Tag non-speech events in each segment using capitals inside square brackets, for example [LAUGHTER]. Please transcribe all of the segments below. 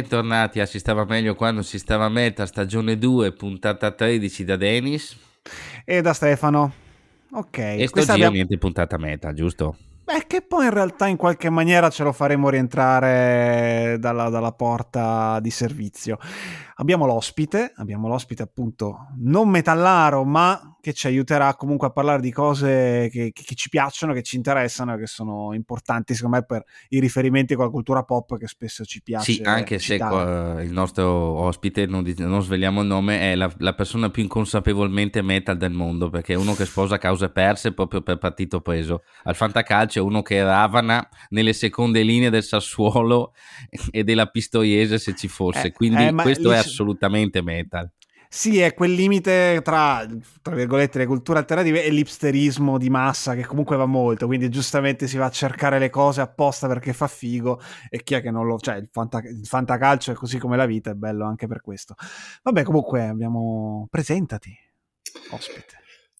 Bentornati a Si stava meglio quando si stava a meta, stagione 2, puntata 13 da Denis. E da Stefano. Ok. E sto giro abbiamo... niente puntata meta, giusto? Beh, che poi in realtà in qualche maniera ce lo faremo rientrare dalla, dalla porta di servizio. Abbiamo l'ospite, abbiamo l'ospite appunto non metallaro, ma che ci aiuterà comunque a parlare di cose che, che, che, ci piacciono, che ci interessano, che sono importanti secondo me per i riferimenti con la cultura pop che spesso ci piace. Sì, anche citare. se il nostro ospite, non, non, sveliamo il nome, è la, la, persona più inconsapevolmente metal del mondo, perché è uno che sposa cause perse proprio per partito preso. Al fantacalcio è uno che ravana nelle seconde linee del Sassuolo e della Pistoiese se ci fosse, eh, quindi eh, questo è assolutamente metal. Sì, è quel limite tra, tra virgolette, le culture alternative e l'ipsterismo di massa che comunque va molto, quindi giustamente si va a cercare le cose apposta perché fa figo e chi è che non lo... cioè il, fanta, il fantacalcio è così come la vita, è bello anche per questo. Vabbè, comunque abbiamo... presentati, ospite.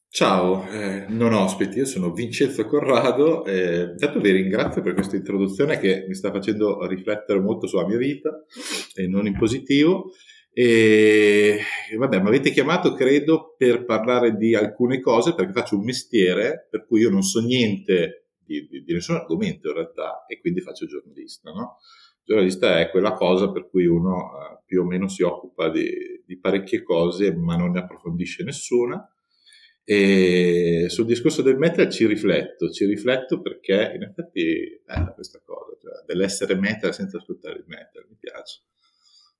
Ciao, eh, non ospiti, io sono Vincenzo Corrado, eh, intanto vi ringrazio per questa introduzione che mi sta facendo riflettere molto sulla mia vita e non in positivo. E vabbè, mi avete chiamato, credo, per parlare di alcune cose, perché faccio un mestiere per cui io non so niente di, di, di nessun argomento in realtà, e quindi faccio giornalista, no? Il giornalista è quella cosa per cui uno eh, più o meno si occupa di, di parecchie cose, ma non ne approfondisce nessuna. E sul discorso del metal ci rifletto, ci rifletto perché in effetti è bella questa cosa, cioè dell'essere metal senza ascoltare il metal, mi piace.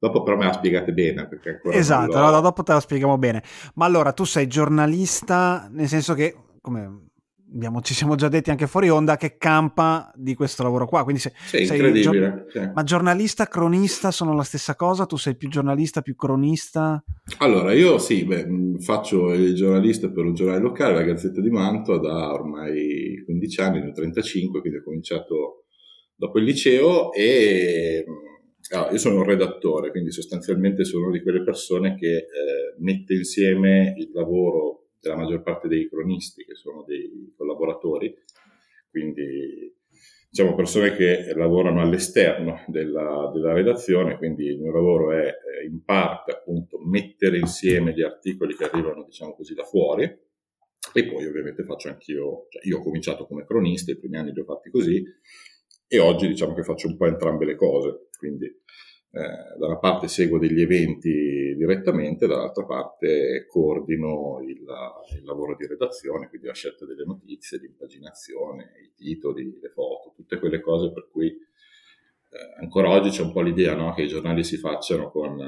Dopo però me la spiegate bene. Perché ancora esatto, allora dopo te la spieghiamo bene. Ma allora tu sei giornalista, nel senso che, come abbiamo, ci siamo già detti anche fuori onda, che campa di questo lavoro qua. Quindi sei, sì, sei incredibile. Gio- sì. Ma giornalista, cronista sono la stessa cosa? Tu sei più giornalista, più cronista? Allora, io sì, beh, faccio il giornalista per un giornale locale, la Gazzetta di Mantova, da ormai 15 anni, ne ho 35, quindi ho cominciato dopo il liceo e Ah, io sono un redattore, quindi sostanzialmente sono una di quelle persone che eh, mette insieme il lavoro della maggior parte dei cronisti, che sono dei collaboratori, quindi diciamo persone che lavorano all'esterno della, della redazione, quindi il mio lavoro è eh, in parte appunto mettere insieme gli articoli che arrivano diciamo così da fuori. E poi ovviamente faccio anch'io, cioè io ho cominciato come cronista, i primi anni li ho fatti così e oggi diciamo che faccio un po' entrambe le cose, quindi eh, da una parte seguo degli eventi direttamente, dall'altra parte coordino il, il, lavoro di redazione, quindi la scelta delle notizie, l'impaginazione, i titoli, le foto, tutte quelle cose per cui eh, ancora oggi c'è un po' l'idea no, che i giornali si facciano con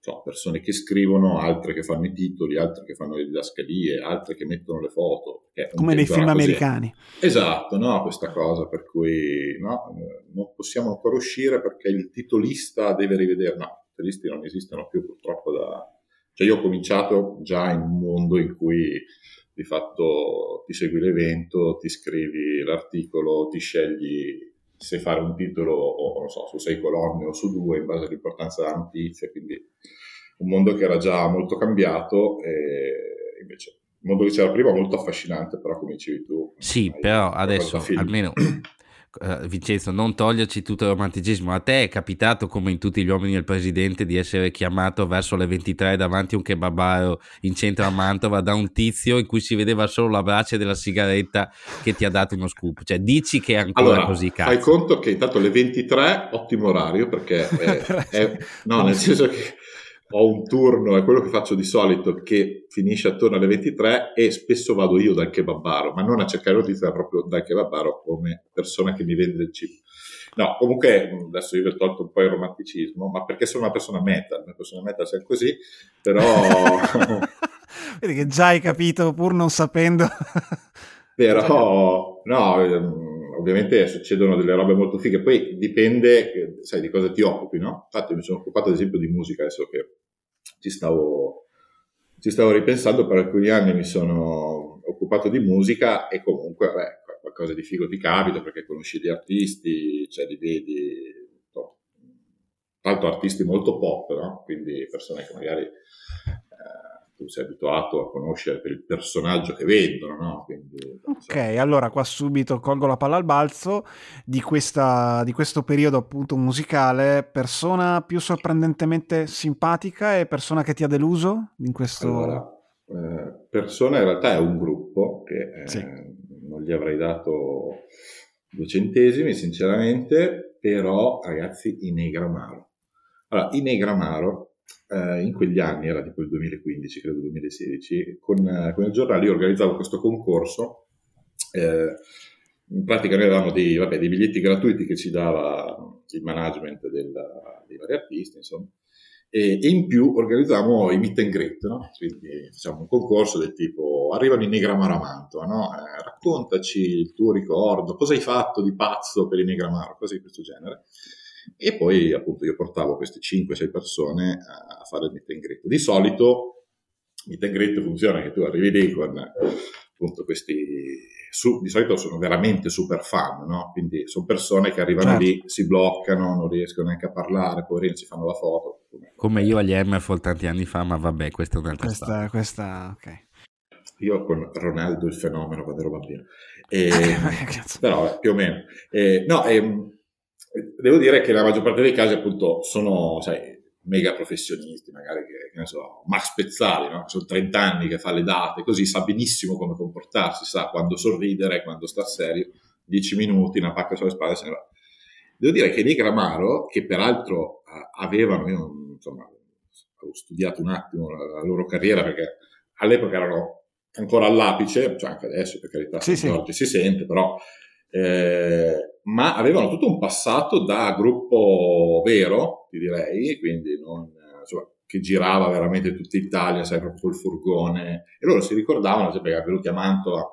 so, persone che scrivono, altre che fanno i titoli, altre che fanno le didascalie, altre che mettono le foto. Come nei film così. americani. Esatto, no? questa cosa per cui no, non possiamo ancora uscire perché il titolista deve rivedere. No, i titolisti non esistono più purtroppo da... Cioè io ho cominciato già in un mondo in cui di fatto ti segui l'evento, ti scrivi l'articolo, ti scegli se fare un titolo o, non so, su sei colonne o su due in base all'importanza della notizia, quindi un mondo che era già molto cambiato e invece il mondo che c'era prima molto affascinante, però come dicevi tu... Sì, però adesso almeno [CLEARS THROAT] uh, Vincenzo, non toglierci tutto il romanticismo. A te è capitato, come in tutti gli uomini del presidente, di essere chiamato verso le 23 davanti a un kebabaro in centro a Mantova da un tizio in cui si vedeva solo la brace della sigaretta che ti ha dato uno scoop? Cioè, dici che è ancora allora, così cazzo. Fai conto che intanto le 23, ottimo orario, perché è, è [LAUGHS] no, nel senso che ho un turno, è quello che faccio di solito, che finisce attorno alle 23 e spesso vado io dal kebabaro, ma non a cercare notizie, proprio dal kebabaro come persona che mi vende il cibo. No, comunque adesso io vi ho tolto un po' il romanticismo, ma perché sono una persona metal, una persona metal sia così, però... [LAUGHS] Vedi che già hai capito pur non sapendo. però, [LAUGHS] no, ehm, ovviamente succedono delle robe molto fighe, poi dipende, sai, di cosa ti occupi, no? Infatti mi sono occupato ad esempio di musica, adesso che ci stavo, ci stavo ripensando, per alcuni anni mi sono occupato di musica e comunque, vabbè, qualcosa di figo ti capita perché conosci gli artisti, cioè li vedi, no, tanto artisti molto pop, no? Quindi persone che magari... Eh, tu sei abituato a conoscere per il personaggio che vendono, no? Quindi, ok, so. allora qua subito colgo la palla al balzo di, questa, di questo periodo appunto musicale, persona più sorprendentemente simpatica e persona che ti ha deluso in questo... Allora, eh, persona in realtà è un gruppo che eh, sì. non gli avrei dato due centesimi sinceramente, però ragazzi i Negramaro. Allora, i Negramaro eh, in quegli anni, era tipo il 2015, credo 2016, con, eh, con il giornale io organizzavo questo concorso. Eh, in pratica noi avevamo dei, vabbè, dei, biglietti gratuiti che ci dava il management del, dei vari artisti, insomma. E, in più organizzavamo i meet and greet, no? quindi facciamo un concorso del tipo arrivano i Negramaro a no? eh, raccontaci il tuo ricordo, cosa hai fatto di pazzo per i Negramaro, cose di questo genere. E poi appunto io portavo queste 5-6 persone a fare il meet and greet. Di solito il meet and greet funziona che tu arrivi lì con appunto questi su, di solito sono veramente super fan, no? quindi sono persone che arrivano certo. lì, si bloccano, non riescono neanche a parlare, poi si fanno la foto. Come io agli Hammerfall tanti anni fa, ma vabbè, questa è un'altra questa, storia. Questa, ok. Io con Ronaldo il fenomeno quando ero bambino. [LAUGHS] E, però più o meno. E, no, e, ehm, devo dire che la maggior parte dei casi appunto sono, sai, mega professionisti, magari che, che ne so, Max Pezzali, no? sono 30 anni che fa le date, così sa benissimo come comportarsi, sa quando sorridere, quando sta serio, 10 minuti, una pacca sulle spalle, se ne va. Devo dire che Nick Ramaro, che peraltro uh, avevano, io insomma, ho studiato un attimo la, loro carriera perché all'epoca erano ancora all'apice, cioè anche adesso per carità, sì, sì. si sente, però eh, ma avevano tutto un passato da gruppo vero, ti direi, quindi non, insomma, che girava veramente tutta Italia, sai, proprio col furgone, e loro si ricordavano, sempre che venuti a Mantova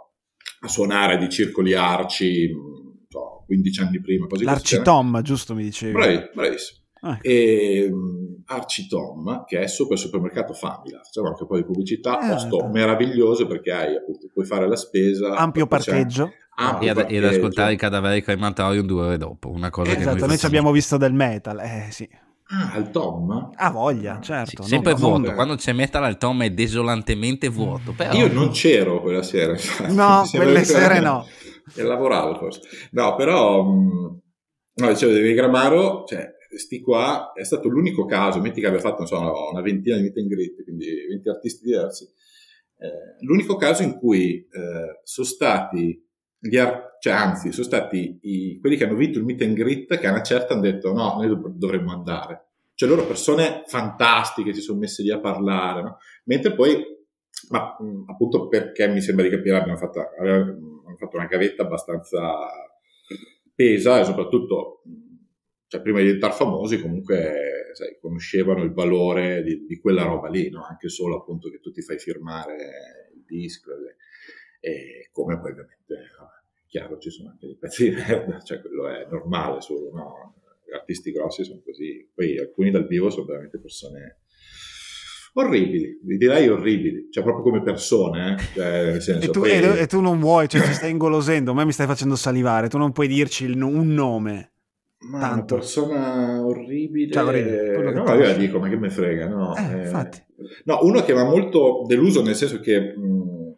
a suonare di circoli arci, so, 15 anni prima. Così L'Arci Tom, giusto mi dicevi? Bravi, bravissimo. Ah. E um, Arci Tom, che è il supermercato Famila, facciamo anche un po' di pubblicità, eh, posto meraviglioso perché hai appunto, puoi fare la spesa. Ampio parcheggio. Ah, e, ad, ed ascoltare i cadaveri crematorium due ore dopo, una cosa esatto, che noi, noi ci abbiamo visto del metal, eh sì. Ah, al Tom? Ah, voglia, certo. Sì, sempre vuoto, non... quando c'è metal al Tom è desolantemente vuoto. Però... Io non c'ero quella sera. [LAUGHS] No, quelle sere no. E lavoravo forse. No, però, mm, no, dicevo, Devi Gramaro, cioè, sti qua, è stato l'unico caso, metti che abbia fatto, so, una ventina di meet and greet, quindi 20 artisti diversi, eh, l'unico caso in cui eh, sono stati gli ar- cioè, anzi, sono stati i, quelli che hanno vinto il meet and greet che a una certa hanno detto no, noi dov- dovremmo andare. Cioè loro persone fantastiche si sono messe lì a parlare, no? mentre poi, ma mh, appunto perché mi sembra di capire, abbiamo fatto, abbiamo fatto una gavetta abbastanza pesa e soprattutto, cioè, prima di diventare famosi comunque sai, conoscevano il valore di, di quella roba lì, no? anche solo appunto che tu ti fai firmare il disco. E come poi ovviamente, chiaro, ci sono anche dei pezzi di merda, [LAUGHS] cioè quello è normale, solo, no? Gli artisti grossi sono così, poi alcuni dal vivo sono veramente persone orribili, direi orribili, cioè proprio come persone. Eh? Cioè, senso, e, tu, poi... e, tu, non vuoi, cioè ti stai ingolosendo, a me mi stai facendo salivare, tu non puoi dirci il, un nome. Ma Tanto. una persona orribile, cioè, orribile. no, io la dico, ma che me frega, no? Eh, eh, no, uno che mi ha molto deluso nel senso che mh,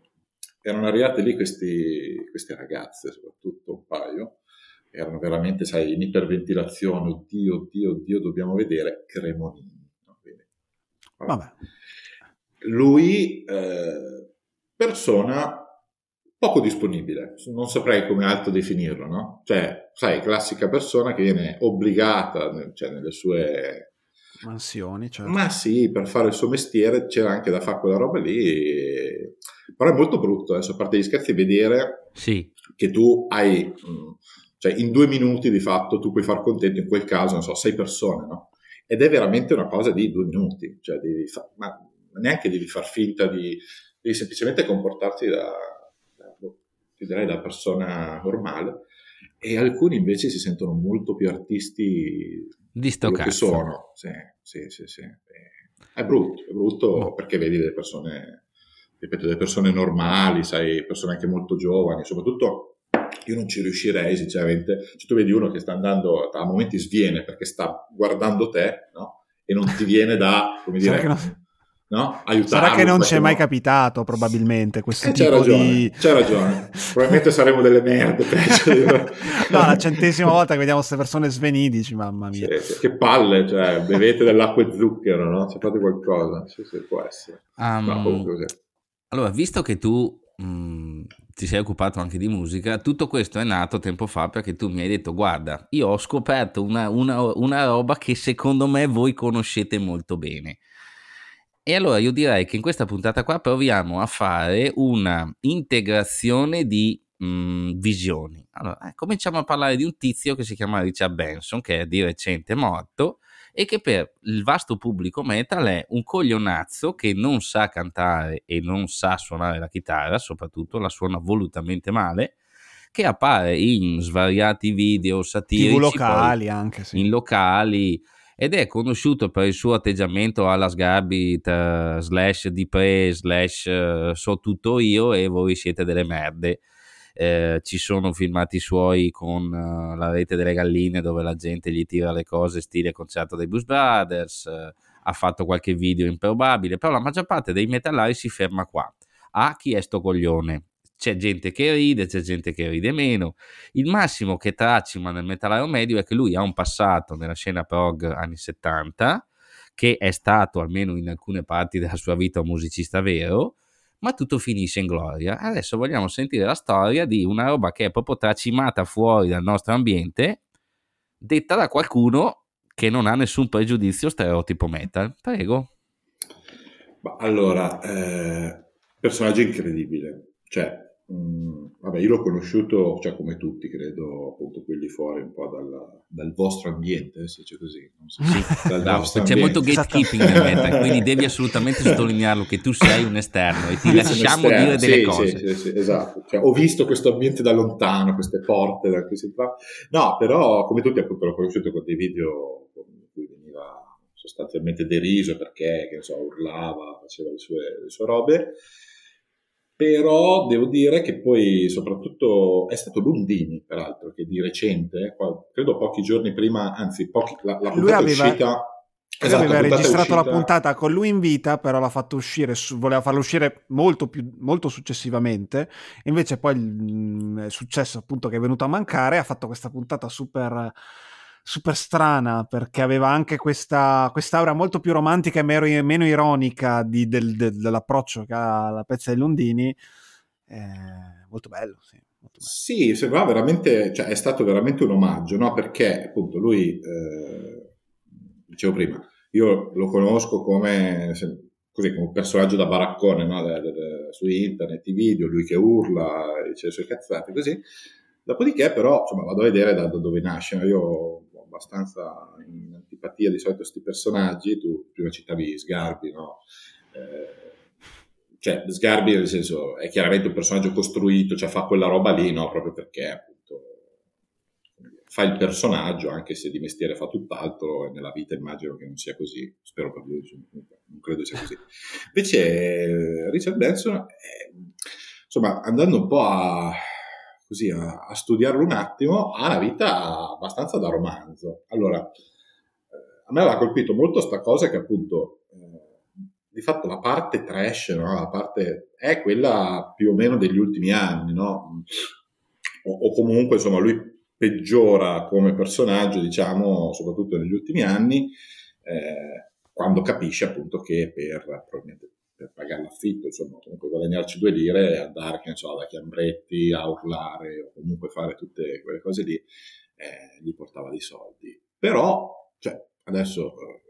erano arrivate lì questi, queste ragazze, soprattutto un paio, erano veramente, sai, in iperventilazione, oddio, oddio, oddio, dobbiamo vedere Cremonini. No? Quindi, vabbè. Lui, eh, persona poco disponibile, non saprei come altro definirlo, no? Cioè, sai, classica persona che viene obbligata, cioè nelle sue mansioni, certo. Ma sì, per fare il suo mestiere c'era anche da fare quella roba lì. Però è molto brutto, adesso a parte gli scherzi, vedere sì. che tu hai, mm, cioè in due minuti di fatto tu puoi far contento, in quel caso, non so, sei persone, no? Ed è veramente una cosa di due minuti, cioè devi fa... ma neanche devi far finta di, devi semplicemente comportarti da, direi da persona normale e alcuni invece si sentono molto più artisti di sto che sono. Sì, sì, sì, sì. È brutto, è brutto no. perché vedi delle persone, ripeto, delle persone normali, sai, persone anche molto giovani, soprattutto io non ci riuscirei sinceramente, se tu vedi uno che sta andando, a momenti sviene perché sta guardando te, no? E non ti viene da, come dire... no? Aiutarlo Sarà che non ci è mai capitato, probabilmente, questo eh, tipo c'è ragione, di... C'è ragione, probabilmente saremo delle merde. [LAUGHS] no, la centesima volta che vediamo queste persone svenidici, mamma mia. Sì, che palle, cioè, bevete dell'acqua e zucchero, no? Se fate qualcosa, sì, sì, può essere. Um, allora, visto che tu mh, mm, ti sei occupato anche di musica, tutto questo è nato tempo fa perché tu mi hai detto, guarda, io ho scoperto una, una, una roba che secondo me voi conoscete molto bene e allora io direi che in questa puntata qua proviamo a fare una integrazione di mh, mhmm, visioni. Allora, eh, cominciamo a parlare di un tizio che si chiama Richard Benson, che è di recente morto e che per il vasto pubblico metal è un coglionazzo che non sa cantare e non sa suonare la chitarra, soprattutto la suona volutamente male, che appare in svariati video satirici. TV locali anche, sì. In locali ed è conosciuto per il suo atteggiamento alla Sgarbit uh, slash di pre slash uh, so tutto io e voi siete delle merde. Eh, ci sono filmati suoi con uh, la rete delle galline dove la gente gli tira le cose stile concerto dei Blues Brothers, uh, ha fatto qualche video improbabile, però la maggior parte dei metallari si ferma qua. A chi è sto coglione? C'è gente che ride, c'è gente che ride meno. Il massimo che tracima nel metallaro medio è che lui ha un passato nella scena prog anni 70, che è stato almeno in alcune parti della sua vita un musicista vero, ma tutto finisce in gloria. Adesso vogliamo sentire la storia di una roba che è proprio tracimata fuori dal nostro ambiente, detta da qualcuno che non ha nessun pregiudizio stereotipo metal. Prego. Allora, eh, personaggio incredibile. Cioè, Mm, vabbè, io l'ho conosciuto, cioè come tutti, credo, appunto quelli fuori un po' dal, dal vostro ambiente, se c'è così. Non so, sì, [LAUGHS] dal no, c'è ambiente. molto gatekeeping nel [LAUGHS] meta, quindi devi assolutamente sottolinearlo che tu sei un esterno e ti lasciamo esterno, dire delle sì, cose. Sì, sì, esatto. Cioè, ho visto questo ambiente da lontano, queste porte da cui si entra. No, però come tutti appunto l'ho conosciuto con dei video in cui veniva sostanzialmente deriso perché, che ne so, urlava, faceva le sue, le sue robe però devo dire che poi soprattutto è stato Lundini peraltro che di recente, credo pochi giorni prima, anzi pochi, la, la puntata aveva, uscita Esatto, aveva registrato la puntata con lui in vita, però l'ha fatto uscire, voleva farla uscire molto, più, molto successivamente. Invece, poi mm, è successo appunto che è venuto a mancare. Ha fatto questa puntata super super strana perché aveva anche questa quest'aura molto più romantica e meno, meno ironica di, del, del, dell'approccio che ha la pezza dei Londini. Eh, molto bello, sì. Molto bello. Sì, sembrava veramente, cioè, è stato veramente un omaggio, no? Perché appunto lui, eh, dicevo prima, io lo conosco come, così, come un personaggio da baraccone, no? de, de, de, su internet, i video, lui che urla, dice le sue cazzate, così. Dopodiché, però, insomma, vado a vedere da, da dove nasce. Io abbastanza in antipatia di solito questi personaggi, tu prima citavi Sgarbi, no? Eh, cioè Sgarbi nel senso è chiaramente un personaggio costruito, cioè fa quella roba lì, no? Proprio perché appunto fa il personaggio, anche se di mestiere fa tutt'altro, e nella vita immagino che non sia così, spero per lui, non credo sia così. Invece Richard Benson, è, insomma, andando un po' a così a, a, studiarlo un attimo, ha una vita abbastanza da romanzo. Allora, eh, a me aveva colpito molto sta cosa che appunto eh, di fatto la parte trash, no? la parte è quella più o meno degli ultimi anni, no? o, o, comunque insomma lui peggiora come personaggio, diciamo, soprattutto negli ultimi anni, eh, quando capisce appunto che per probabilmente per pagare l'affitto, insomma, comunque guadagnarci due lire e andare, che ne so, da Chiambretti a urlare o comunque fare tutte quelle cose lì, eh, gli portava dei soldi. Però, cioè, adesso eh,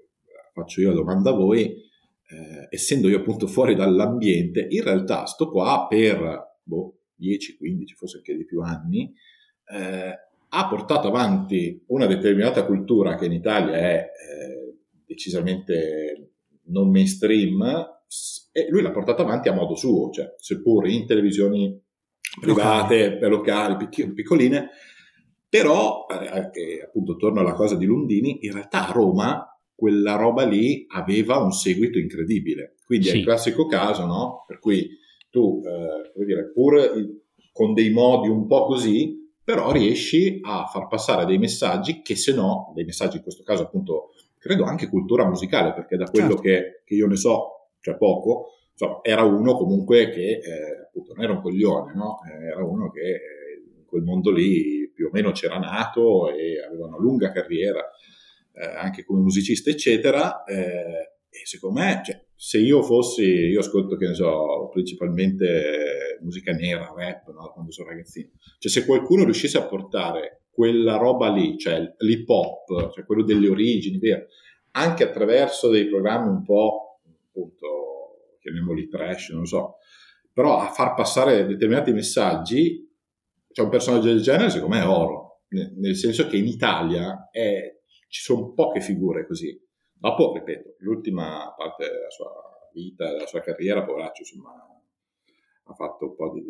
faccio io la domanda a voi, eh, essendo io appunto fuori dall'ambiente, in realtà sto qua per boh, 10, 15, forse anche di più anni, eh, ha portato avanti una determinata cultura che in Italia è eh, decisamente non mainstream, e lui l'ha portata avanti a modo suo, cioè seppur in televisioni private, locali, locali piccoline, però eh, appunto torno alla cosa di Lundini, in realtà a Roma quella roba lì aveva un seguito incredibile, quindi sì. è il classico caso, no? Per cui tu, eh, come dire, pur con dei modi un po' così, però riesci a far passare dei messaggi che se no, dei messaggi in questo caso appunto, credo anche cultura musicale, perché da quello certo. che, che io ne so cioè poco, insomma, era uno comunque che eh, appunto non era un coglione, no? era uno che eh, in quel mondo lì più o meno c'era nato e aveva una lunga carriera eh, anche come musicista, eccetera. Eh, e secondo me, cioè, se io fossi, io ascolto, che ne so, principalmente musica nera, rap, no? quando sono ragazzino, cioè se qualcuno riuscisse a portare quella roba lì, cioè l'hip hop, cioè quello delle origini, vero? anche attraverso dei programmi un po', appunto, chiamiamoli trash, non so, però a far passare determinati messaggi, c'è un personaggio del genere, secondo me è oro, nel senso che in Italia è, ci sono poche figure così. Dopo, ripeto, l'ultima parte della sua vita, della sua carriera, poveraccio, insomma, ha fatto un po' di,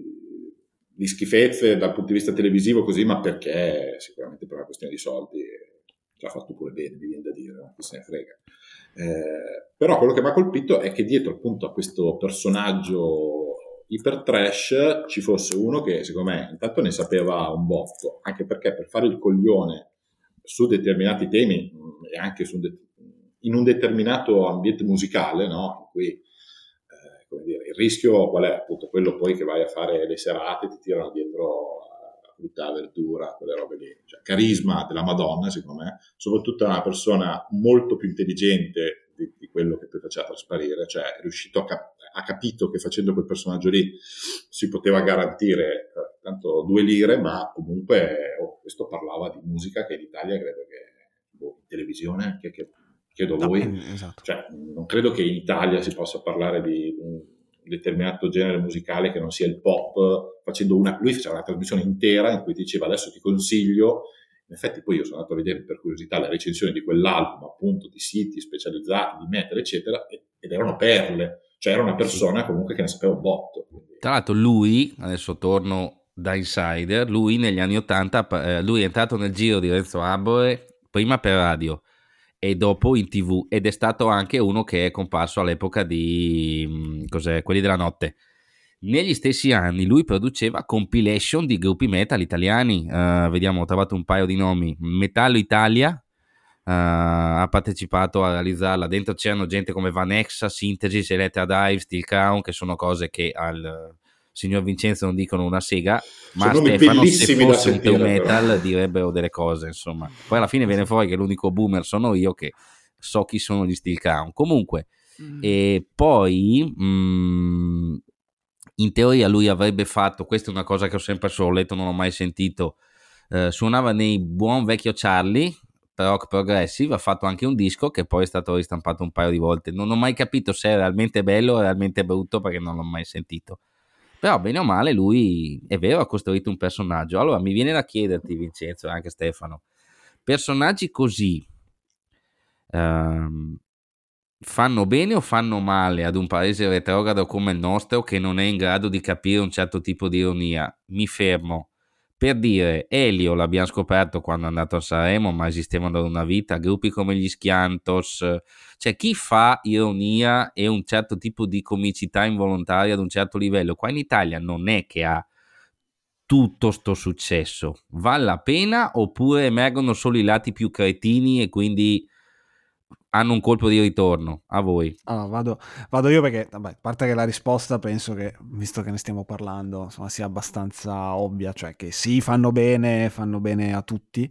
di schifezze dal punto di vista televisivo così, ma perché sicuramente per una questione di soldi ci ha fatto pure bene, mi viene da dire, chi se ne frega. Eh, però quello che mi ha colpito è che dietro appunto a questo personaggio iper trash ci fosse uno che secondo me intanto ne sapeva un botto, anche perché per fare il coglione su determinati temi mm, e anche de- in un determinato ambiente musicale, no? in cui eh, dire, il rischio qual è? Appunto quello poi che vai a fare le serate, ti tirano dietro frutta, verdura, quelle robe lì. Cioè, carisma della Madonna, secondo me, soprattutto una persona molto più intelligente di, di quello che poi faceva trasparire, cioè è riuscito a cap- ha capito che facendo quel personaggio lì si poteva garantire eh, tanto due lire, ma comunque oh, questo parlava di musica che in Italia credo che boh, in televisione, che, che chiedo a voi, no, esatto. cioè, non credo che in Italia si possa parlare di un determinato genere musicale che non sia il pop, facendo una, lui faceva una trasmissione intera in cui diceva adesso ti consiglio, in effetti poi io sono andato a vedere per curiosità le recensioni di quell'album, appunto di siti specializzati, di metal, eccetera, ed erano perle, cioè era una persona comunque che ne sapeva un botto. Tra l'altro lui, adesso torno da insider, lui negli anni 80, eh, lui è entrato nel giro di Renzo Arbore prima per radio, e dopo in tv ed è stato anche uno che è comparso all'epoca di mm, cos'è, quelli della notte. Negli stessi anni lui produceva compilation di gruppi metal italiani, uh, vediamo ho trovato un paio di nomi, Metallo Italia, uh, ha partecipato a realizzarla, dentro c'erano gente come Vanexa, Synthesis, Electra Dive, Steel Crown, che sono cose che al signor Vincenzo non dicono una sega, ma Sono Stefano se fosse un teu metal però. direbbero delle cose, insomma. Poi alla fine viene fuori che l'unico boomer sono io che so chi sono gli Steel Crown. Comunque, mm. e poi mh, mm, in teoria lui avrebbe fatto, questa è una cosa che ho sempre solo letto, non ho mai sentito, eh, suonava nei buon vecchio Charlie, rock progressive, ha fatto anche un disco che poi è stato ristampato un paio di volte. Non ho mai capito se è realmente bello o realmente brutto perché non l'ho mai sentito. Però bene o male lui, è vero, ha costruito un personaggio. Allora mi viene da chiederti, Vincenzo e anche Stefano, personaggi così ehm, fanno bene o fanno male ad un paese retrogrado come il nostro che non è in grado di capire un certo tipo di ironia? Mi fermo. Per dire, Elio l'abbiamo scoperto quando è andato a Sanremo, ma esistevano da una vita, gruppi come gli Schiantos, cioè chi fa ironia e un certo tipo di comicità involontaria ad un certo livello, qua in Italia non è che ha tutto sto successo, vale la pena oppure emergono solo i lati più cretini e quindi hanno un colpo di ritorno a voi? Allora, vado, vado, io perché, vabbè, a parte che la risposta penso che, visto che ne stiamo parlando, insomma, sia abbastanza ovvia, cioè che sì, fanno bene, fanno bene a tutti.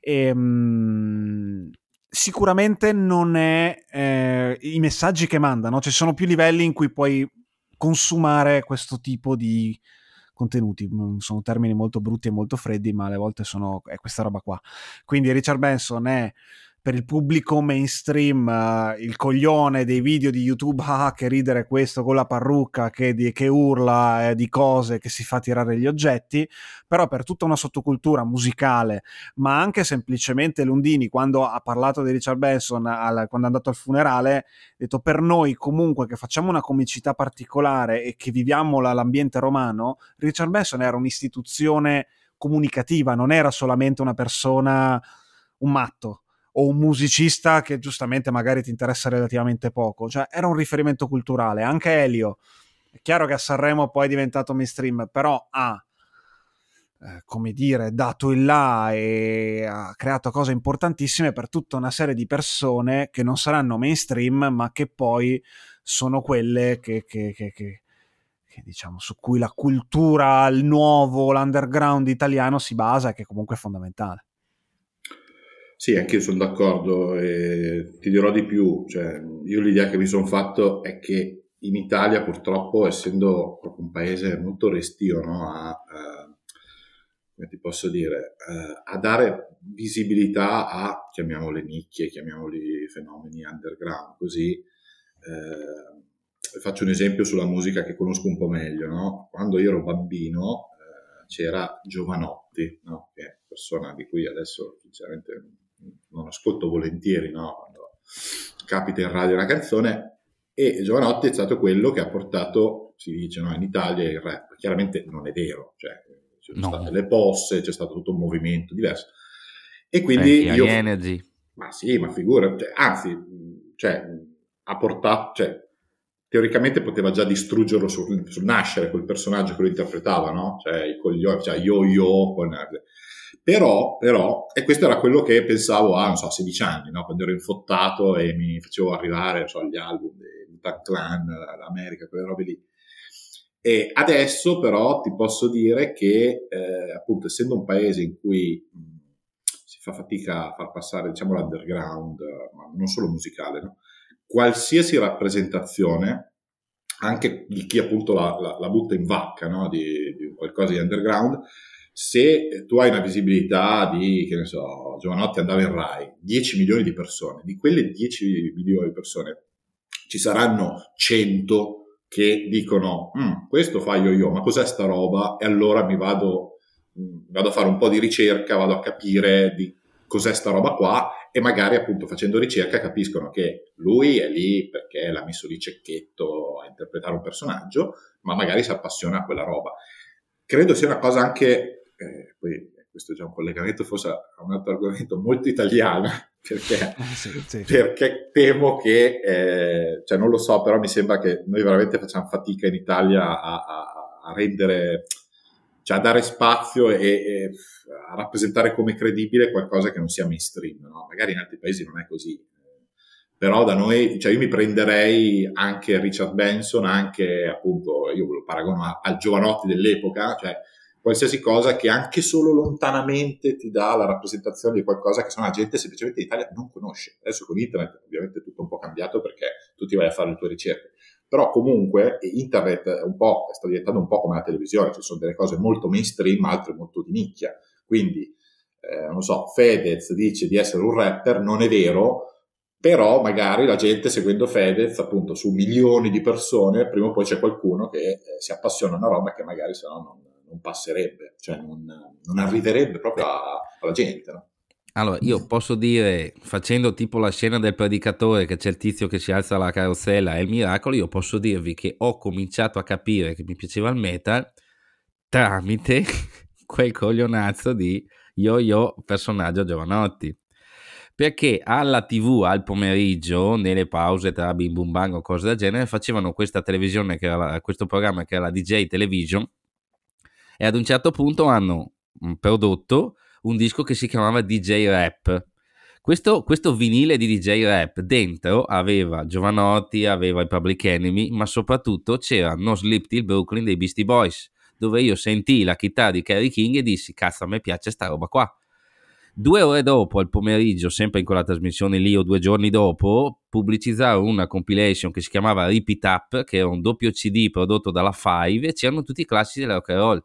E, ehm, mh, sicuramente non è eh, i messaggi che mandano, ci sono più livelli in cui puoi consumare questo tipo di contenuti. Sono termini molto brutti e molto freddi, ma alle volte sono, è questa roba qua. Quindi Richard Benson è per il pubblico mainstream uh, il coglione dei video di YouTube, [LAUGHS] ah che ridere questo con la parrucca che, di, che urla eh, di cose, che si fa tirare gli oggetti, però per tutta una sottocultura musicale, ma anche semplicemente Lundini quando ha parlato di Richard Benson, al, quando è andato al funerale, ha detto per noi comunque che facciamo una comicità particolare e che viviamo la, l'ambiente romano, Richard Benson era un'istituzione comunicativa, non era solamente una persona, un matto o un musicista che giustamente magari ti interessa relativamente poco, cioè era un riferimento culturale, anche Elio, è chiaro che a Sanremo poi è diventato mainstream, però ha eh, come dire, dato il là e ha creato cose importantissime per tutta una serie di persone che non saranno mainstream, ma che poi sono quelle che, che, che, che diciamo, su cui la cultura, il nuovo, l'underground italiano si basa e che comunque è fondamentale. Sì, anche io sono d'accordo e ti dirò di più, cioè, io l'idea che mi sono fatto è che in Italia purtroppo, essendo proprio un paese molto restio no, a, a, come ti posso dire, a, a dare visibilità a, chiamiamole nicchie, chiamiamoli fenomeni underground, così, eh, faccio un esempio sulla musica che conosco un po' meglio, no? quando io ero bambino eh, c'era Giovanotti, no? che è una persona di cui adesso sinceramente non ascolto volentieri no? quando capita in radio una canzone, e Giovanotti è stato quello che ha portato, si dice, no, in Italia il rap. Chiaramente non è vero, cioè, ci sono no. state le posse, c'è stato tutto un movimento diverso. E quindi Senti, io... Energy. Ma sì, ma figura, cioè, anzi, cioè, ha portato, cioè, teoricamente poteva già distruggerlo sul, sul, nascere quel personaggio che lo interpretava, no? Cioè, i coglioni, cioè, yo-yo, con però, però, e questo era quello che pensavo a, non so, 16 anni, no? quando ero infottato e mi facevo arrivare so, agli album di Tag Clan, l'America, quelle robe lì. E adesso però ti posso dire che, eh, appunto, essendo un paese in cui mh, si fa fatica a far passare, diciamo, l'underground, ma non solo musicale, no? qualsiasi rappresentazione, anche di chi appunto la, la, la butta in vacca, no? di, di qualcosa di underground, se tu hai una visibilità di, che ne so, Giovanotti andava in Rai, 10 milioni di persone, di quelle 10 milioni di persone ci saranno 100 che dicono mm, questo fa io io, ma cos'è sta roba? E allora mi vado, mm, vado a fare un po' di ricerca, vado a capire di cos'è sta roba qua e magari appunto facendo ricerca capiscono che lui è lì perché l'ha messo di cecchetto a interpretare un personaggio, ma magari si appassiona a quella roba. Credo sia una cosa anche eh, poi questo è già un collegamento forse a un altro argomento molto italiano, [LAUGHS] perché, ah, sì, sì. perché temo che, eh, cioè non lo so, però mi sembra che noi veramente facciamo fatica in Italia a, a, a rendere, cioè a dare spazio e, e, a rappresentare come credibile qualcosa che non sia mainstream, no? magari in altri paesi non è così, però da noi, cioè io mi prenderei anche Richard Benson, anche appunto, io lo paragono al giovanotti dell'epoca, cioè qualsiasi cosa che anche solo lontanamente ti dà la rappresentazione di qualcosa che la gente semplicemente in Italia non conosce. Adesso con internet ovviamente è tutto un po' cambiato perché tu ti vai a fare le tue ricerche, però comunque internet è un po', sta diventando un po' come la televisione, ci sono delle cose molto mainstream, altre molto di nicchia, quindi eh, non so, Fedez dice di essere un rapper, non è vero, però magari la gente seguendo Fedez appunto su milioni di persone, prima o poi c'è qualcuno che eh, si appassiona a una roba che magari se no non non passerebbe, cioè non, non arriverebbe proprio a, alla gente. No? Allora, io posso dire, facendo tipo la scena del predicatore, che c'è il tizio che si alza la carrozzella, è il miracolo, io posso dirvi che ho cominciato a capire che mi piaceva il metal tramite [LAUGHS] quel coglionazzo di yo-yo personaggio Giovanotti. Perché alla tv al pomeriggio, nelle pause tra bim bum bang o cose del genere, facevano questa televisione, che era la, questo programma che era la DJ Television, e ad un certo punto hanno mm, prodotto un disco che si chiamava DJ Rap. Questo, questo, vinile di DJ Rap dentro aveva Giovanotti, aveva i Public Enemy, ma soprattutto c'era No Sleep Till Brooklyn dei Beastie Boys, dove io sentii la chitarra di Kerry King e dissi cazzo a me piace sta roba qua. Due ore dopo, al pomeriggio, sempre in quella trasmissione lì o due giorni dopo, pubblicizzarono una compilation che si chiamava Rip It Up, che era un doppio CD prodotto dalla Five e c'erano tutti i classici della rock and roll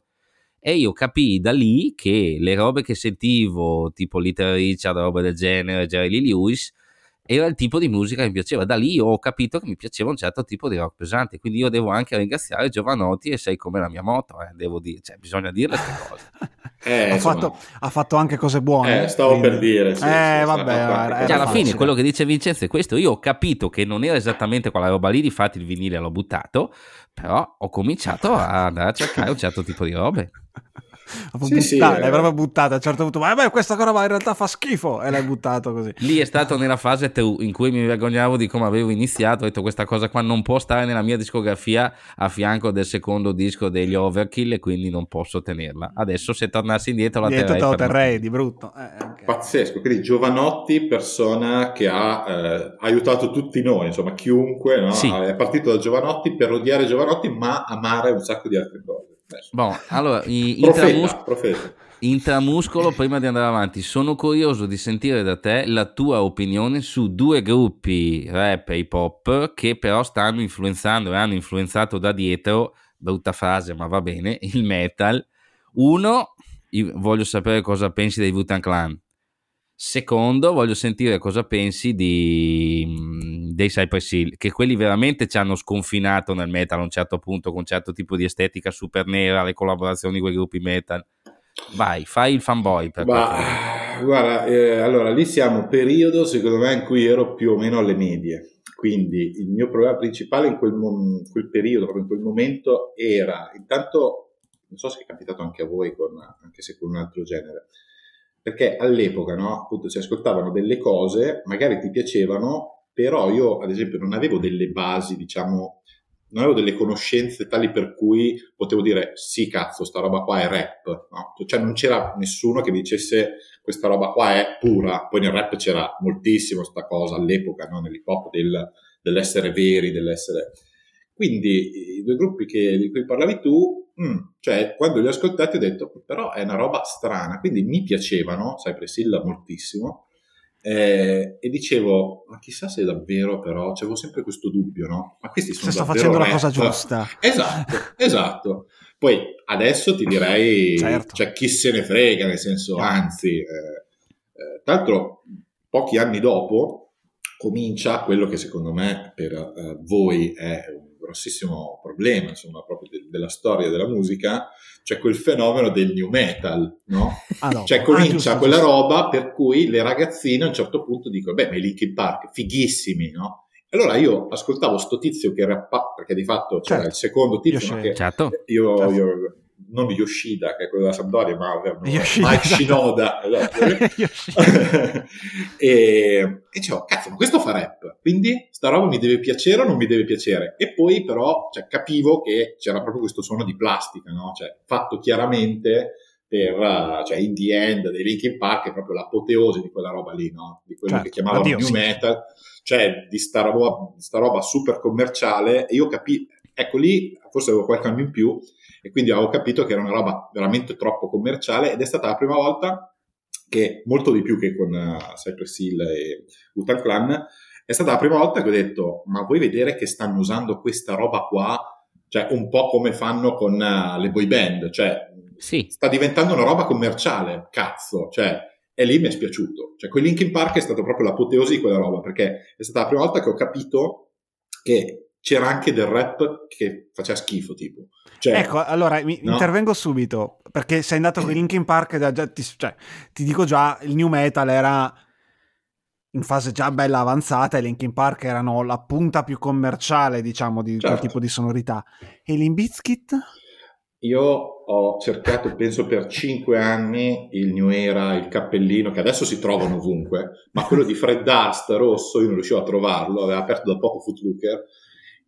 e io capii da lì che le robe che sentivo, tipo Little Richard, robe del genere, Jerry Lee Lewis, era il tipo di musica che mi piaceva. Da lì ho capito che mi piaceva un certo tipo di rock pesante. Quindi io devo anche ringraziare Giovanotti e sei come la mia moto, eh, devo dire, cioè, bisogna dirle queste cose. [LAUGHS] Eh, ha, fatto, ha, fatto, anche cose buone. Eh, stavo quindi. per dire. Sì, eh, sì, vabbè. Era, cioè, alla fine quello che dice Vincenzo è questo. Io ho capito che non era esattamente quella roba lì, difatti il vinile l'ho buttato, però ho cominciato a andare a cercare un certo tipo di robe. Sì, buttata, sì, l'hai eh. proprio buttata a un certo punto, ma beh, questa roba in realtà fa schifo e l'hai buttato così. Lì è stato nella fase in cui mi vergognavo di come avevo iniziato, ho detto questa cosa qua non può stare nella mia discografia a fianco del secondo disco degli Overkill e quindi non posso tenerla. Adesso se tornassi indietro la terrei. Te lo terrei di brutto. Eh, okay. Pazzesco, quindi Giovanotti, persona che ha eh, aiutato tutti noi, insomma chiunque, no? sì. è partito da Giovanotti per odiare Giovanotti ma amare un sacco di altre cose. Bon, allora, [LAUGHS] intramus- profeta. intramuscolo, prima di andare avanti, sono curioso di sentire da te la tua opinione su due gruppi rap e hip hop che però stanno influenzando e hanno influenzato da dietro, brutta frase ma va bene, [LAUGHS] il metal. Uno, voglio sapere cosa pensi dei Wutan Clan. Secondo, voglio sentire cosa pensi di, mm, dei Cypress Hill, che quelli veramente ci hanno sconfinato nel metal a un certo punto con un certo tipo di estetica super nera, le collaborazioni con i gruppi metal. Vai, fai il fanboy. Per Ma, guarda, eh, allora lì siamo periodo secondo me in cui ero più o meno alle medie. Quindi il mio problema principale in quel, mom- quel periodo, proprio in quel momento, era intanto, non so se è capitato anche a voi, con, anche se con un altro genere, perché all'epoca no, appunto si ascoltavano delle cose, magari ti piacevano, però io ad esempio non avevo delle basi, diciamo, non avevo delle conoscenze tali per cui potevo dire sì cazzo, sta roba qua è rap, no? cioè non c'era nessuno che dicesse questa roba qua è pura, poi nel rap c'era moltissimo sta cosa all'epoca, no? nell'hip hop del, dell'essere veri, dell'essere... Quindi i due gruppi che, di cui parlavi tu, mm, cioè quando li ho ascoltati ho detto però è una roba strana, quindi mi piacevano, sai Priscilla moltissimo, eh, e dicevo ma chissà se davvero però, c'avevo sempre questo dubbio, no? Ma questi sono se sto facendo la cosa giusta. [LAUGHS] Esatto, esatto. Poi adesso ti direi, certo. cioè chi se ne frega, nel senso, anzi, eh, eh, tra l'altro pochi anni dopo comincia quello che secondo me per eh, voi è un grossissimo problema, insomma, proprio de- della storia della musica, cioè quel fenomeno del new metal, no? [LAUGHS] Ah, no. Cioè comincia ah, giusto, quella giusto. roba per cui le ragazzine a un certo punto dicono, beh, ma i Linkin Park, fighissimi, no? Allora io ascoltavo sto tizio che rappa, perché di fatto c'era certo. il secondo tizio, io, che certo. io, certo. io non Yoshida, che è quello della Sampdoria, ma Mike Shinoda. Esatto. [LAUGHS] [LAUGHS] e, e dicevo, cazzo, ma questo fa rap, quindi sta roba mi deve piacere o non mi deve piacere? E poi però cioè, capivo che c'era proprio questo suono di plastica, no? cioè, fatto chiaramente per, cioè, in the end dei Linkin Park è proprio l'apoteosi di quella roba lì, no? di quello certo. che chiamavano Addio, new sì. metal, cioè di sta roba, sta roba super commerciale e io capivo, ecco lì forse avevo qualche anno in più e quindi avevo capito che era una roba veramente troppo commerciale ed è stata la prima volta che, molto di più che con uh, Cypress Hill e Utan Clan, è stata la prima volta che ho detto, ma vuoi vedere che stanno usando questa roba qua, cioè un po' come fanno con uh, le boy band, cioè sì. sta diventando una roba commerciale, cazzo, cioè e lì mi è spiaciuto. Cioè, quel Linkin Park è stato proprio l'apoteosi di quella roba, perché è stata la prima volta che ho capito che c'era anche del rap che faceva schifo, tipo. Cioè, ecco, allora mi, no? intervengo subito, perché sei andato con Linkin Park, da, già, ti, cioè, ti dico già, il new metal era in fase già bella avanzata e Linkin Park erano la punta più commerciale, diciamo, di certo. quel tipo di sonorità. E l'Inbizkit? Io ho cercato, penso per cinque anni, il New Era, il cappellino, che adesso si trovano ovunque, ma quello di Fred Dust rosso, io non riuscivo a trovarlo, aveva aperto da poco Footlooker,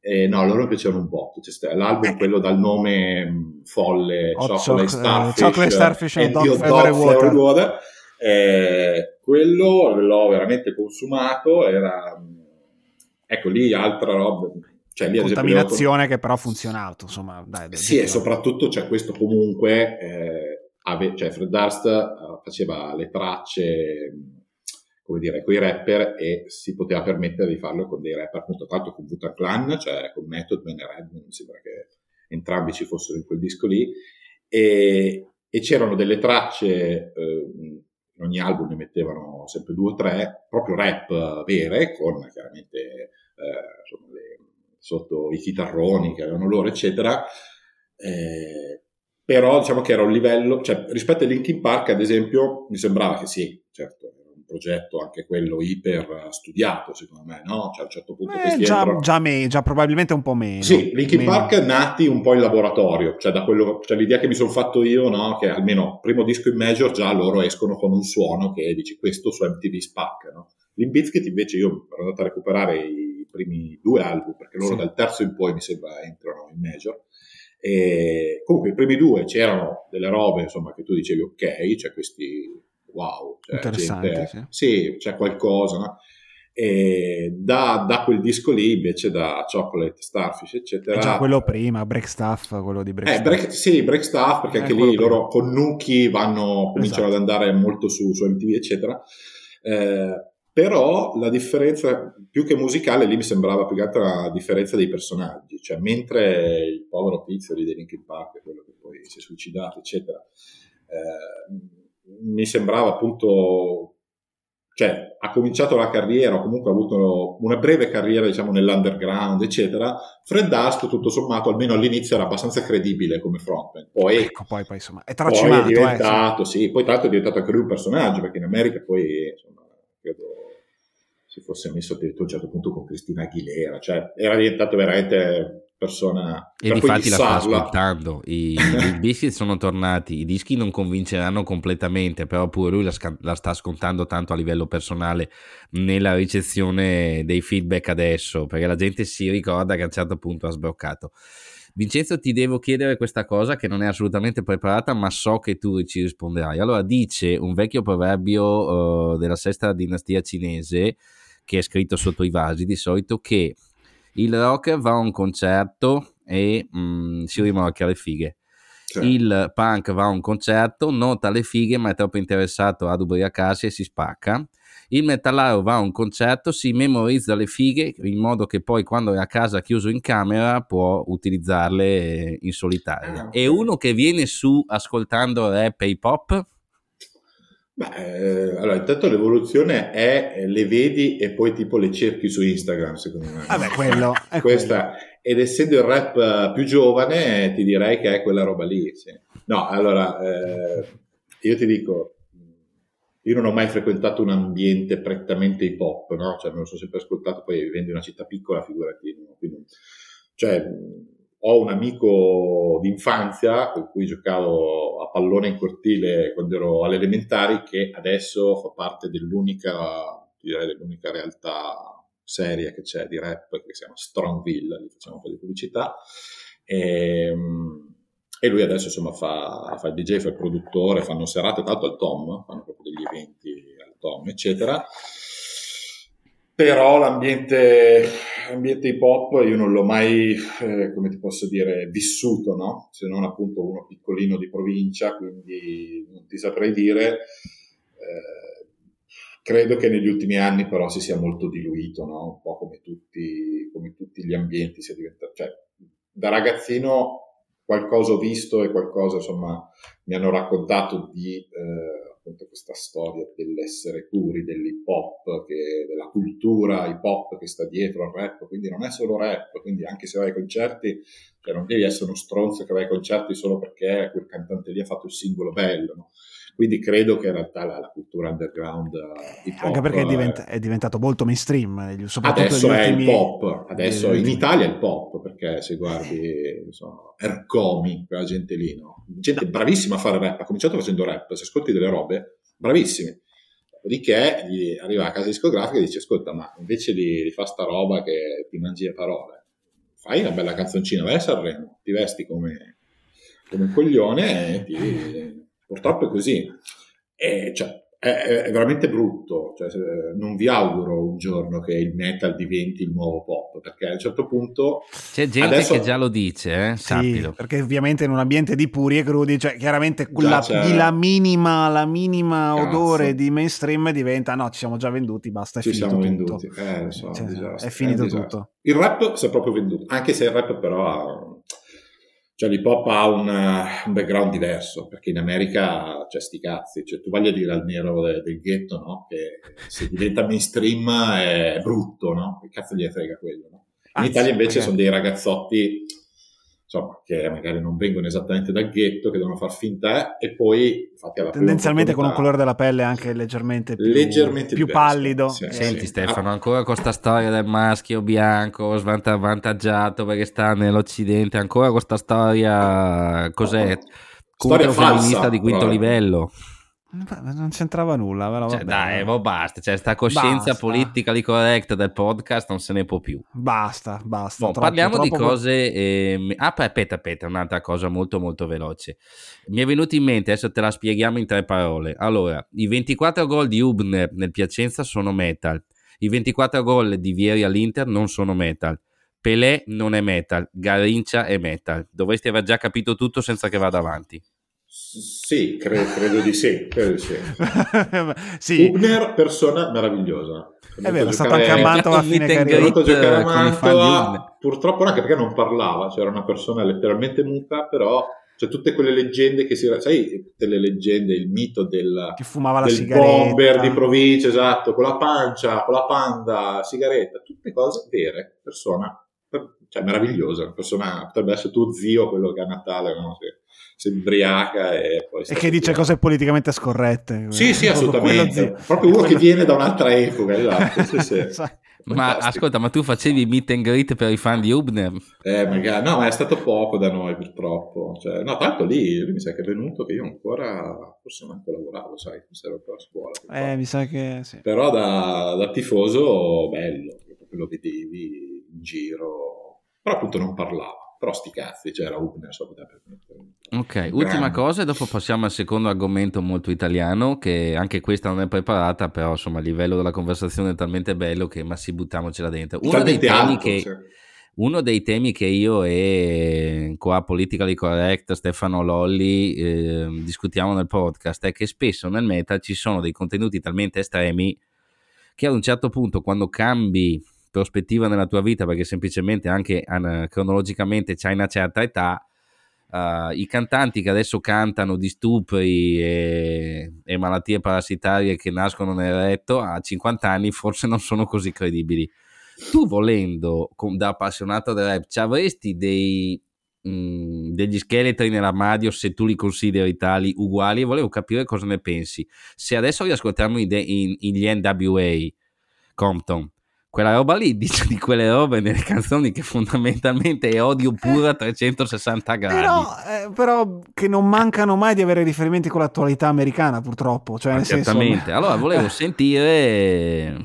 eh, no, loro piacevano un po'. Cioè, l'album, eh. quello dal nome mm, folle, oh, Chocolate Starfish, Chocolate Starfish and Dog Water. water. Eh, quello l'ho veramente consumato, era... Mm, ecco lì altra roba. Cioè, lì, Contaminazione esempio, che però ha funzionato, insomma. Dai, dai, sì, e soprattutto c'è cioè, questo comunque... Eh, ave, cioè Fred Durst uh, faceva le tracce come dire, con rapper e si poteva permettere di farlo con dei rapper, appunto, tra l'altro con Vuta Clan, cioè con Method Man e Redman, mi sembra che entrambi ci fossero in quel disco lì, e, e c'erano delle tracce, eh, in ogni album ne mettevano sempre due o tre, proprio rap vere, con chiaramente eh, insomma, le, sotto i chitarroni che avevano loro, eccetera, eh, però diciamo che era un livello, cioè rispetto a Linkin Park ad esempio mi sembrava che sì, certo, progetto anche quello iper studiato, secondo me, no? Cioè a un certo punto eh, già, entrano... già, me, già, probabilmente un po' meno. Sì, Linkin meno. Park nati un po' in laboratorio, cioè da quello, cioè l'idea che mi sono fatto io, no? Che almeno primo disco in major già loro escono con un suono che dici questo su MTV Spark, no? L'Inbizkit invece io ero andato a recuperare i primi due album, perché loro sì. dal terzo in poi mi sembra entrano in major, e comunque i primi due c'erano delle robe, insomma, che tu dicevi ok, c'è questi wow, cioè, Interessante, gente, sì. sì. c'è qualcosa, no? E da, da, quel disco lì, invece, da Chocolate, Starfish, eccetera. È già quello prima, Break Stuff, quello di Break eh, Stuff. Break, sì, Break Stuff, perché eh, anche lì prima. loro con Nuki vanno, cominciano esatto. ad andare molto su, su MTV, eccetera. Eh, però la differenza più che musicale lì mi sembrava più che altro la differenza dei personaggi, cioè mentre il povero tizio di Linkin Park, quello che poi si è suicidato, eccetera, eh, mi sembrava appunto, cioè ha cominciato la carriera, o comunque ha avuto una breve carriera diciamo nell'underground, eccetera, Fred Dust tutto sommato almeno all'inizio era abbastanza credibile come frontman, poi, ecco, poi, poi insomma è traccimato, poi è diventato, eh, sì. sì, poi tra l'altro è diventato anche lui un personaggio, perché in America poi insomma credo si fosse messo addirittura a un certo punto con Cristina Aguilera, cioè era diventato veramente persona e infatti la sta ascoltando. I, i [LAUGHS] dischi sono tornati i dischi non convinceranno completamente però pure lui la, la, sta ascoltando tanto a livello personale nella ricezione dei feedback adesso perché la gente si ricorda che a un certo punto ha sbloccato. Vincenzo ti devo chiedere questa cosa che non è assolutamente preparata ma so che tu ci risponderai. Allora dice un vecchio proverbio uh, della sesta dinastia cinese che è scritto sotto i vasi di solito che il rocker va a un concerto e mm, si rimorchia le fighe. Certo. Il punk va a un concerto, nota le fighe ma è troppo interessato ad ubriacarsi e si spacca. Il metallaro va a un concerto, si memorizza le fighe in modo che poi quando è a casa chiuso in camera può utilizzarle in solitaria. Ah, okay. E uno che viene su ascoltando rap e hip hop Beh, eh, allora, intanto l'evoluzione è eh, le vedi e poi tipo le cerchi su Instagram, secondo me. Vabbè, quello è Questa, quello. Ed essendo il rap eh, più giovane, ti direi che è quella roba lì. Sì. No, allora, eh, io ti dico, io non ho mai frequentato un ambiente prettamente hip hop, no? Cioè, me lo sono sempre ascoltato, poi vivendo in una città piccola, figurati. No? Quindi, cioè, ho un amico d'infanzia con cui giocavo a pallone in cortile quando ero alle elementari che adesso fa parte dell'unica, direi dell'unica realtà seria che c'è di rap che si chiama Strongville, gli facciamo un po' di pubblicità. E, ehm, e lui adesso insomma fa, fa il DJ, fa il produttore, fanno serate tanto al Tom, fanno proprio degli eventi al Tom, eccetera però l'ambiente, l'ambiente hip hop io non l'ho mai, eh, come ti posso dire, vissuto, no? Se non appunto uno piccolino di provincia, quindi non ti saprei dire. Eh, credo che negli ultimi anni però si sia molto diluito, no? Un po' come tutti, come tutti gli ambienti sia diventato, cioè da ragazzino qualcosa ho visto e qualcosa insomma mi hanno raccontato di eh, appunto questa storia dell'essere puri, dell'hip hop, della cultura hip hop che sta dietro al rap, quindi non è solo rap, quindi anche se vai ai concerti, cioè non devi essere uno stronzo che vai ai concerti solo perché quel cantante lì ha fatto il singolo bello, no? Quindi credo che in realtà la, la cultura underground eh, hip hop, anche perché è, diventa, è, diventato molto mainstream, eh, soprattutto adesso è ultimi... il pop, adesso in Italia è il pop, perché se guardi so, Ercomi, quella gente lì, no? gente bravissima a fare rap, ha cominciato facendo rap, se ascolti delle robe, bravissimi. Dopodiché gli arriva a casa discografica e dice: Ascolta, ma invece di, di fare sta roba che ti mangi le parole, fai una bella canzoncina, vai a Sanremo, ti vesti come, come un coglione e ti. Purtroppo è così. E, cioè, è, è, veramente brutto. Cioè, non vi auguro un giorno che il metal diventi il nuovo pop, perché a un certo punto. C'è gente adesso... che già lo dice, eh? Sì, perché ovviamente in un ambiente di puri e crudi, cioè chiaramente la, la, minima, la minima odore di mainstream diventa no, ci siamo già venduti, basta. È ci finito siamo tutto. venduti, eh, so, cioè, è finito è tutto. Il rap si è proprio venduto, anche se il rap però ha cioè l'hip hop ha un, un, background diverso, perché in America c'è sti cazzi, cioè tu voglia dire al nero del, del ghetto, no? Che se diventa mainstream è brutto, no? Che cazzo gli frega quello, no? In Anzi, Italia invece sono dei ragazzotti, insomma, che magari non vengono esattamente dal ghetto, che devono far finta e poi infatti alla tendenzialmente con un colore della pelle anche leggermente più, leggermente più pallido. Sì, Senti sì. Stefano, ancora con questa storia del maschio bianco svantaggiato perché sta nell'Occidente, ancora con questa storia cos'è? Storia femminista di quinto livello. Non c'entrava nulla, però cioè, dai, ma basta. Cioè, sta coscienza basta. politica di correct del podcast non se ne può più. Basta, basta. Boh, troppo, parliamo troppo... di cose. Eh... Ah, aspetta, aspetta, un'altra cosa molto, molto veloce. Mi è venuto in mente, adesso te la spieghiamo in tre parole. Allora, i 24 gol di Hubner nel Piacenza sono metal. I 24 gol di Vieri all'Inter non sono metal. Pelé non è metal. Garincia è metal. Dovresti aver già capito tutto senza che vada avanti. Sì, credo, credo di sì. Credo di sì. [LAUGHS] sì. Hubner, persona meravigliosa. È vero, è stato anche a Mantova a fine carriera. È venuto a giocare a Mantova, purtroppo anche perché non parlava, c'era una persona letteralmente muta, però cioè tutte quelle leggende che si sai tutte le leggende il mito del, che fumava la del sigaretta bomber di provincia esatto con la pancia con la panda sigaretta tutte cose vere persona cioè meravigliosa persona potrebbe essere tuo zio quello che a Natale no? Si ubriaca e poi... E che dice cose politicamente scorrette. Sì, sì, assolutamente. Proprio uno che viene da un'altra epoca, esatto. Sì, sì. [LAUGHS] ma ascolta, ma tu facevi meet and greet per i fan di Hubner? Eh, magari, no, ma è stato poco da noi purtroppo. Cioè, no, tanto lì, lì mi sa che è venuto che io ancora, forse manco lavoravo, sai, ero ancora a scuola. Eh, mi sa che sì. Però da, da tifoso bello, lo vedevi in giro, però appunto non parlava però sti cazzi, c'era Ubner Ok, ultima cosa e dopo passiamo al secondo argomento molto italiano, che anche questa non è preparata, però insomma il livello della conversazione è talmente bello che ma sì, buttiamocela dentro. Uno dei, temi che, cioè. uno dei temi che io e qua Politically Correct, Stefano Lolli eh, discutiamo nel podcast è che spesso nel metal ci sono dei contenuti talmente estremi che ad un certo punto quando cambi prospettiva nella tua vita perché semplicemente anche uh, cronologicamente c'hai una certa età, uh, i cantanti che adesso cantano di stupri e, e, malattie parassitarie che nascono nel retto a 50 anni forse non sono così credibili. Tu volendo, con, da appassionato del rap, ci avresti dei, mm, degli scheletri nell'armadio se tu li consideri tali uguali e volevo capire cosa ne pensi. Se adesso riascoltiamo in, in, in gli NWA, Compton, quella roba lì [LAUGHS] dice di quelle robe nelle canzoni che fondamentalmente è odio puro a 360 gradi. Però, eh, però, che non mancano mai di avere riferimenti con l'attualità americana, purtroppo. Cioè, nel certamente. Senso... Allora, volevo [LAUGHS] sentire...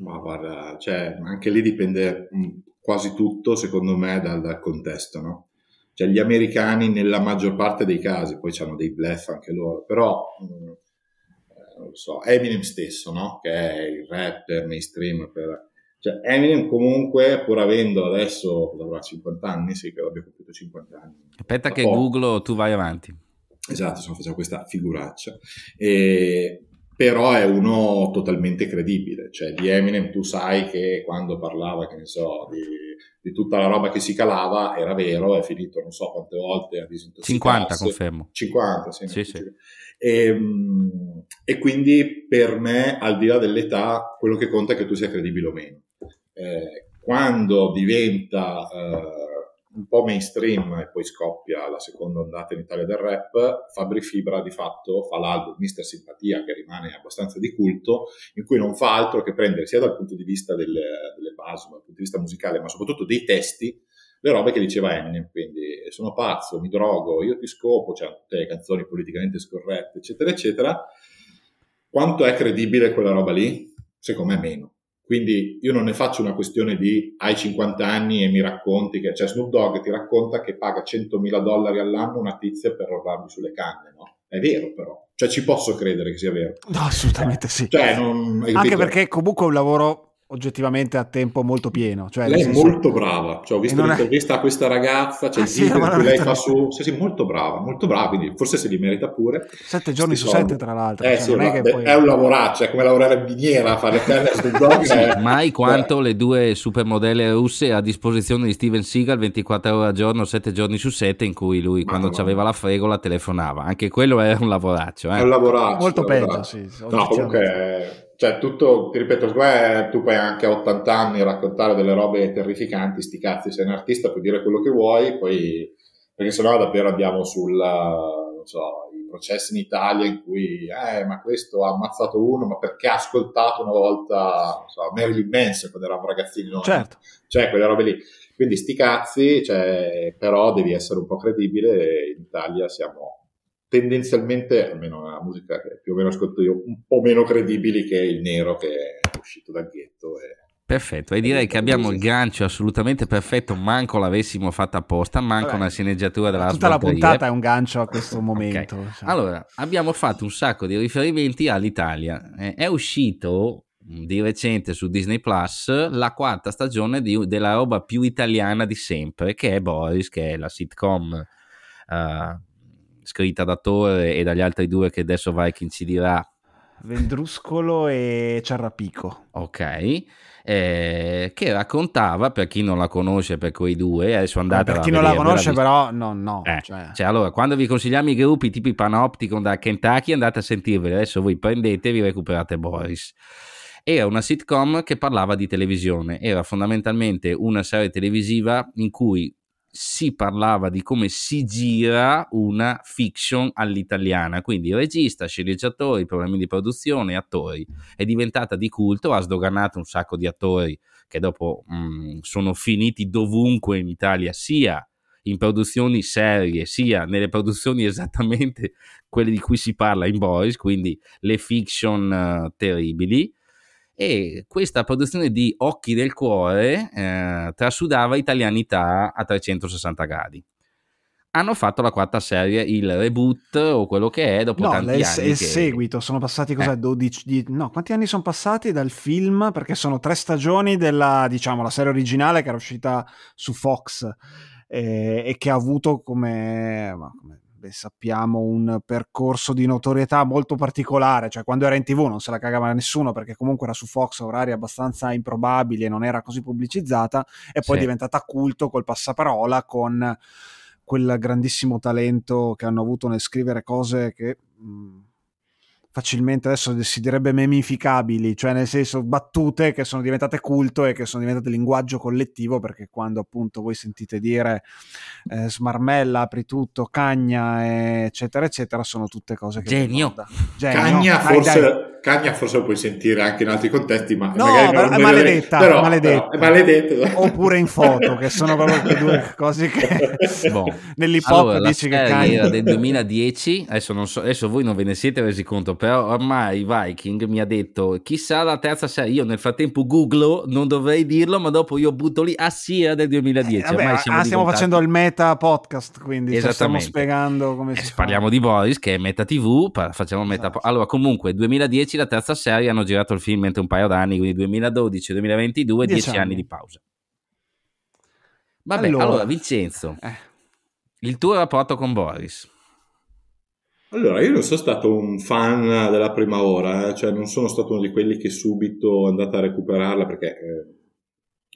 Ma guarda, cioè, anche lì dipende mm, quasi tutto, secondo me, dal, dal contesto, no? Cioè, gli americani nella maggior parte dei casi, poi hanno dei bluff anche loro, però... Mh, mm, eh, non lo so, Eminem stesso, no? Che è il rapper mainstream per cioè, Eminem comunque, pur avendo adesso, avrà 50 anni, sì che abbia compiuto 50 anni. Aspetta che. Google, tu vai avanti. Esatto, stiamo facendo questa figuraccia. E, però è uno totalmente credibile. Cioè, di Eminem tu sai che quando parlava, che ne so, di, di tutta la roba che si calava, era vero, è finito non so quante volte a disintossicarsi. 50, confermo. 50, sì. sì, sì. E, ehm, e quindi per me, al di là dell'età, quello che conta è che tu sia credibile o meno eh, quando diventa eh, un po' mainstream e poi scoppia la seconda ondata in Italia del rap, Fabri Fibra di fatto fa l'album Mister Simpatia che rimane abbastanza di culto, in cui non fa altro che prendere sia dal punto di vista delle, delle basi, dal punto di vista musicale, ma soprattutto dei testi, le robe che diceva Eminem, quindi sono pazzo, mi drogo, io ti scopo, cioè tutte le canzoni politicamente scorrette, eccetera, eccetera. Quanto è credibile quella roba lì? Secondo me meno. Quindi io non ne faccio una questione di hai 50 anni e mi racconti che, cioè Snoop Dogg ti racconta che paga 100.000 dollari all'anno una tizia per rodarmi sulle canne, no? È vero però, cioè ci posso credere che sia vero. No, assolutamente sì. Cioè, non, Anche perché comunque è un lavoro oggettivamente a tempo molto pieno. Cioè, lei è senso... molto brava, cioè, ho visto l'intervista è... a questa ragazza, cioè ah, il sì, video che lei fa su, sì, sì, molto brava, molto brava, quindi forse se li merita pure. Sette giorni su sette tra l'altro. Eh, cioè, sì, è, poi... è, un lavoraccio, è come lavorare in miniera, a fare le canne sul dog. sì, è... Mai quanto le due supermodelle russe a disposizione di Steven Seagal 24 ore al giorno, 7 giorni su 7, in cui lui Ma quando no. aveva la fregola telefonava. Anche quello era un lavoraccio. Eh. È un lavoraccio. Molto peggio, sì. No, comunque cioè tutto, ti ripeto, me, tu puoi anche a 80 anni raccontare delle robe terrificanti, sti cazzi, sei un artista, puoi dire quello che vuoi, poi, perché sennò davvero andiamo sul, non so, i processi in Italia in cui, eh, ma questo ha ammazzato uno, ma perché ha ascoltato una volta, non so, Marilyn Manson quando eravamo ragazzini, no? Certo. Cioè, quelle robe lì. Quindi sti cazzi, cioè, però devi essere un po' credibile, in Italia siamo tendenzialmente, almeno la musica che più o meno ascolto io, un po' meno credibili che il nero che è uscito dal ghetto. E... Perfetto, e direi che abbiamo il gancio assolutamente perfetto, manco l'avessimo fatta apposta, manco Vabbè, una sceneggiatura della Tutta la puntata è un gancio a questo [LAUGHS] momento. Okay. Cioè. Allora, abbiamo fatto un sacco di riferimenti all'Italia. Eh, è uscito di recente su Disney Plus la quarta stagione di, della roba più italiana di sempre, che è Boris, che è la sitcom uh, scritta da Torre e dagli altri due che adesso Viking ci dirà. Vendruscolo e Ciarrapico. Ok. Eh, che raccontava per chi non la conosce per quei due adesso andate per chi non la conosce però no no eh, cioè. Cioè, allora quando vi consigliamo i gruppi tipo Panopticon da Kentucky andate a sentirveli adesso voi prendete e vi recuperate Boris era una sitcom che parlava di televisione era fondamentalmente una serie televisiva in cui si parlava di come si gira una fiction all'italiana, quindi regista, sceneggiatori, problemi di produzione, attori. È diventata di culto, ha sdoganato un sacco di attori che dopo mh, mm, sono finiti dovunque in Italia, sia in produzioni serie, sia nelle produzioni [LAUGHS] esattamente quelle di cui si parla in Boys, quindi le fiction uh, terribili e questa produzione di Occhi del Cuore eh, trasudava italianità a 360 gradi. Hanno fatto la quarta serie, il reboot o quello che è dopo no, tanti il, anni. il che... seguito, sono passati cos'è, eh. 12, di, no, quanti anni sono passati dal film? Perché sono tre stagioni della, diciamo, la serie originale che era uscita su Fox eh, e che ha avuto come, come beh, sappiamo, un percorso di notorietà molto particolare, cioè quando era in tv non se la cagava nessuno perché comunque era su Fox a orari abbastanza improbabili e non era così pubblicizzata e poi sì. è diventata culto col passaparola con quel grandissimo talento che hanno avuto nel scrivere cose che... Mh, facilmente adesso si direbbe memificabili, cioè nel senso battute che sono diventate culto e che sono diventate linguaggio collettivo perché quando appunto voi sentite dire eh, smarmella, apri tutto, cagna, eccetera, eccetera, sono tutte cose che... Genio! Genio. Cagna dai, forse... Dai Cagna forse lo puoi sentire anche in altri contesti, ma no, magari non è maledetta, però, maledetta. Però è maledetta. Oppure in foto, che sono proprio le due [LAUGHS] cose che bon. nell'hip hop allora, dici che cagna. era del 2010, adesso, non so, adesso voi non ve ne siete resi conto, però ormai Viking mi ha detto chissà la terza serie, io nel frattempo googlo, non dovrei dirlo, ma dopo io butto lì, ah sì, era del 2010. Eh, vabbè, stiamo, ah, stiamo facendo il meta podcast, quindi cioè, stiamo spiegando come eh, si Parliamo di Boris, che è meta TV, facciamo meta... Esatto. Allora comunque 2010 la terza serie hanno girato il film entro un paio d'anni, quindi 2012-2022, dieci, anni. anni. di pausa. Vabbè, allora, allora Vincenzo, eh. il tuo rapporto con Boris? Allora, io non sono stato un fan della prima ora, eh? cioè non sono stato uno di quelli che subito è andato a recuperarla perché eh,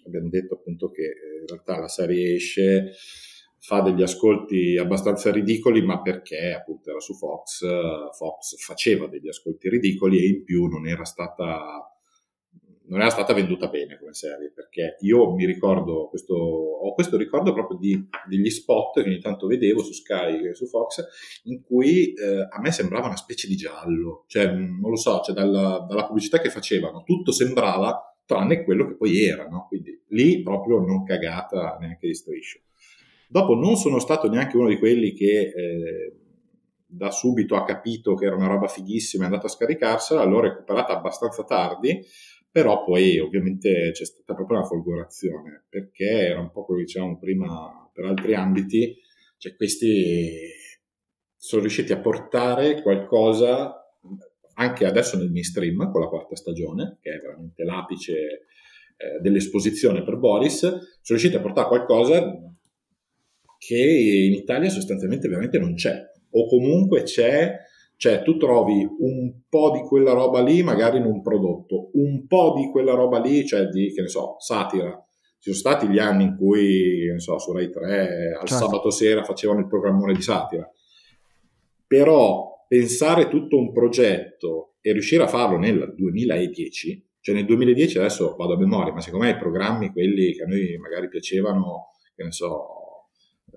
abbiamo detto appunto che eh, in realtà la serie esce fa degli ascolti abbastanza ridicoli, ma perché appunto era su Fox, Fox faceva degli ascolti ridicoli e in più non era stata, non era stata venduta bene come serie, perché io mi ricordo questo, ho questo ricordo proprio di, degli spot che ogni tanto vedevo su Sky e su Fox, in cui eh, a me sembrava una specie di giallo, cioè non lo so, cioè dalla, dalla pubblicità che facevano, tutto sembrava tranne quello che poi era, no? quindi lì proprio non cagata neanche di striscio. Dopo non sono stato neanche uno di quelli che eh, da subito ha capito che era una roba fighissima e è andato a scaricarsela, l'ho recuperata abbastanza tardi, però poi ovviamente c'è stata proprio una folgorazione, perché era un po' come dicevamo prima per altri ambiti, cioè questi sono riusciti a portare qualcosa anche adesso nel mainstream con la quarta stagione, che è veramente l'apice eh, dell'esposizione per Boris, sono riusciti a portare qualcosa che in Italia sostanzialmente veramente non c'è, o comunque c'è, cioè tu trovi un po' di quella roba lì magari in un prodotto, un po' di quella roba lì, cioè di, che ne so, satira. Ci sono stati gli anni in cui, non so, su Rai 3 al certo. sabato sera facevano il programmone di satira. Però pensare tutto un progetto e riuscire a farlo nel 2010, cioè nel 2010 adesso vado a memoria, ma secondo me i programmi, quelli che a noi magari piacevano, che ne so,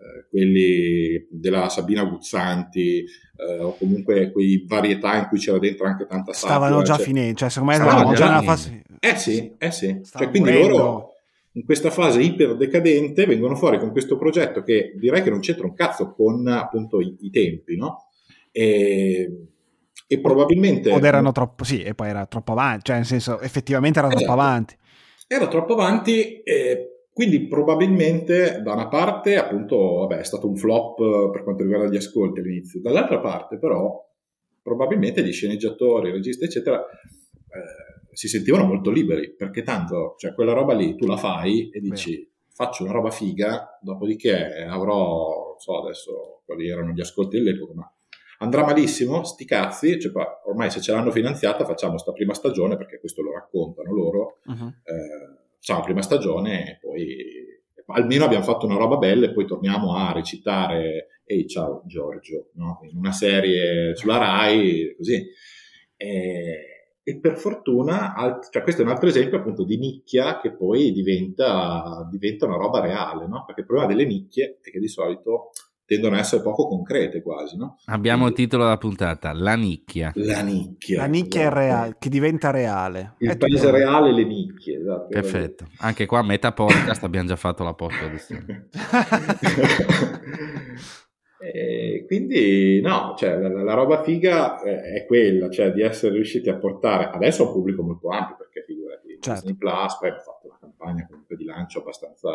eh, quelli della Sabina Guzzanti eh, o comunque quei varietà in cui c'era dentro anche tanta sabbia. Stavano già cioè, finendo, cioè secondo me stavano già nella fase... Eh sì, eh sì. Cioè, quindi loro in questa fase iper decadente vengono fuori con questo progetto che direi che non c'entra un cazzo con appunto i, i tempi, no? E, e probabilmente... O erano troppo, sì, e poi era troppo avanti, cioè nel senso effettivamente era esatto. troppo avanti. Era troppo avanti, eh, quindi probabilmente da una parte appunto vabbè, è stato un flop per quanto riguarda gli ascolti all'inizio, dall'altra parte però probabilmente gli sceneggiatori, i registi eccetera eh, si sentivano molto liberi perché tanto cioè, quella roba lì tu la fai e dici Beh. faccio una roba figa, dopodiché avrò, non so adesso quali erano gli ascolti dell'epoca, ma andrà malissimo, sti cazzi, cioè, ormai se ce l'hanno finanziata facciamo sta prima stagione perché questo lo raccontano loro. Uh-huh. Eh, facciamo la prima stagione e poi almeno abbiamo fatto una roba bella e poi torniamo a recitare Ehi ciao Giorgio, no? in una serie sulla RAI, così. E, e per fortuna, alt- cioè questo è un altro esempio appunto di nicchia che poi diventa, diventa una roba reale, no? perché il problema delle nicchie è che di solito tendono ad essere poco concrete quasi. No? Abbiamo Quindi, il titolo della puntata, La nicchia. La nicchia. La nicchia esatto. è reale, che diventa reale. Il è paese tutto. reale le nicchie. Esatto, Perfetto. Anche qua a metà podcast abbiamo già fatto la post [LAUGHS] [LAUGHS] quindi no, cioè, la, la, roba figa è quella, cioè di essere riusciti a portare adesso a un pubblico molto ampio, perché figurati, certo. Disney Plus, poi hanno fatto una campagna comunque di lancio abbastanza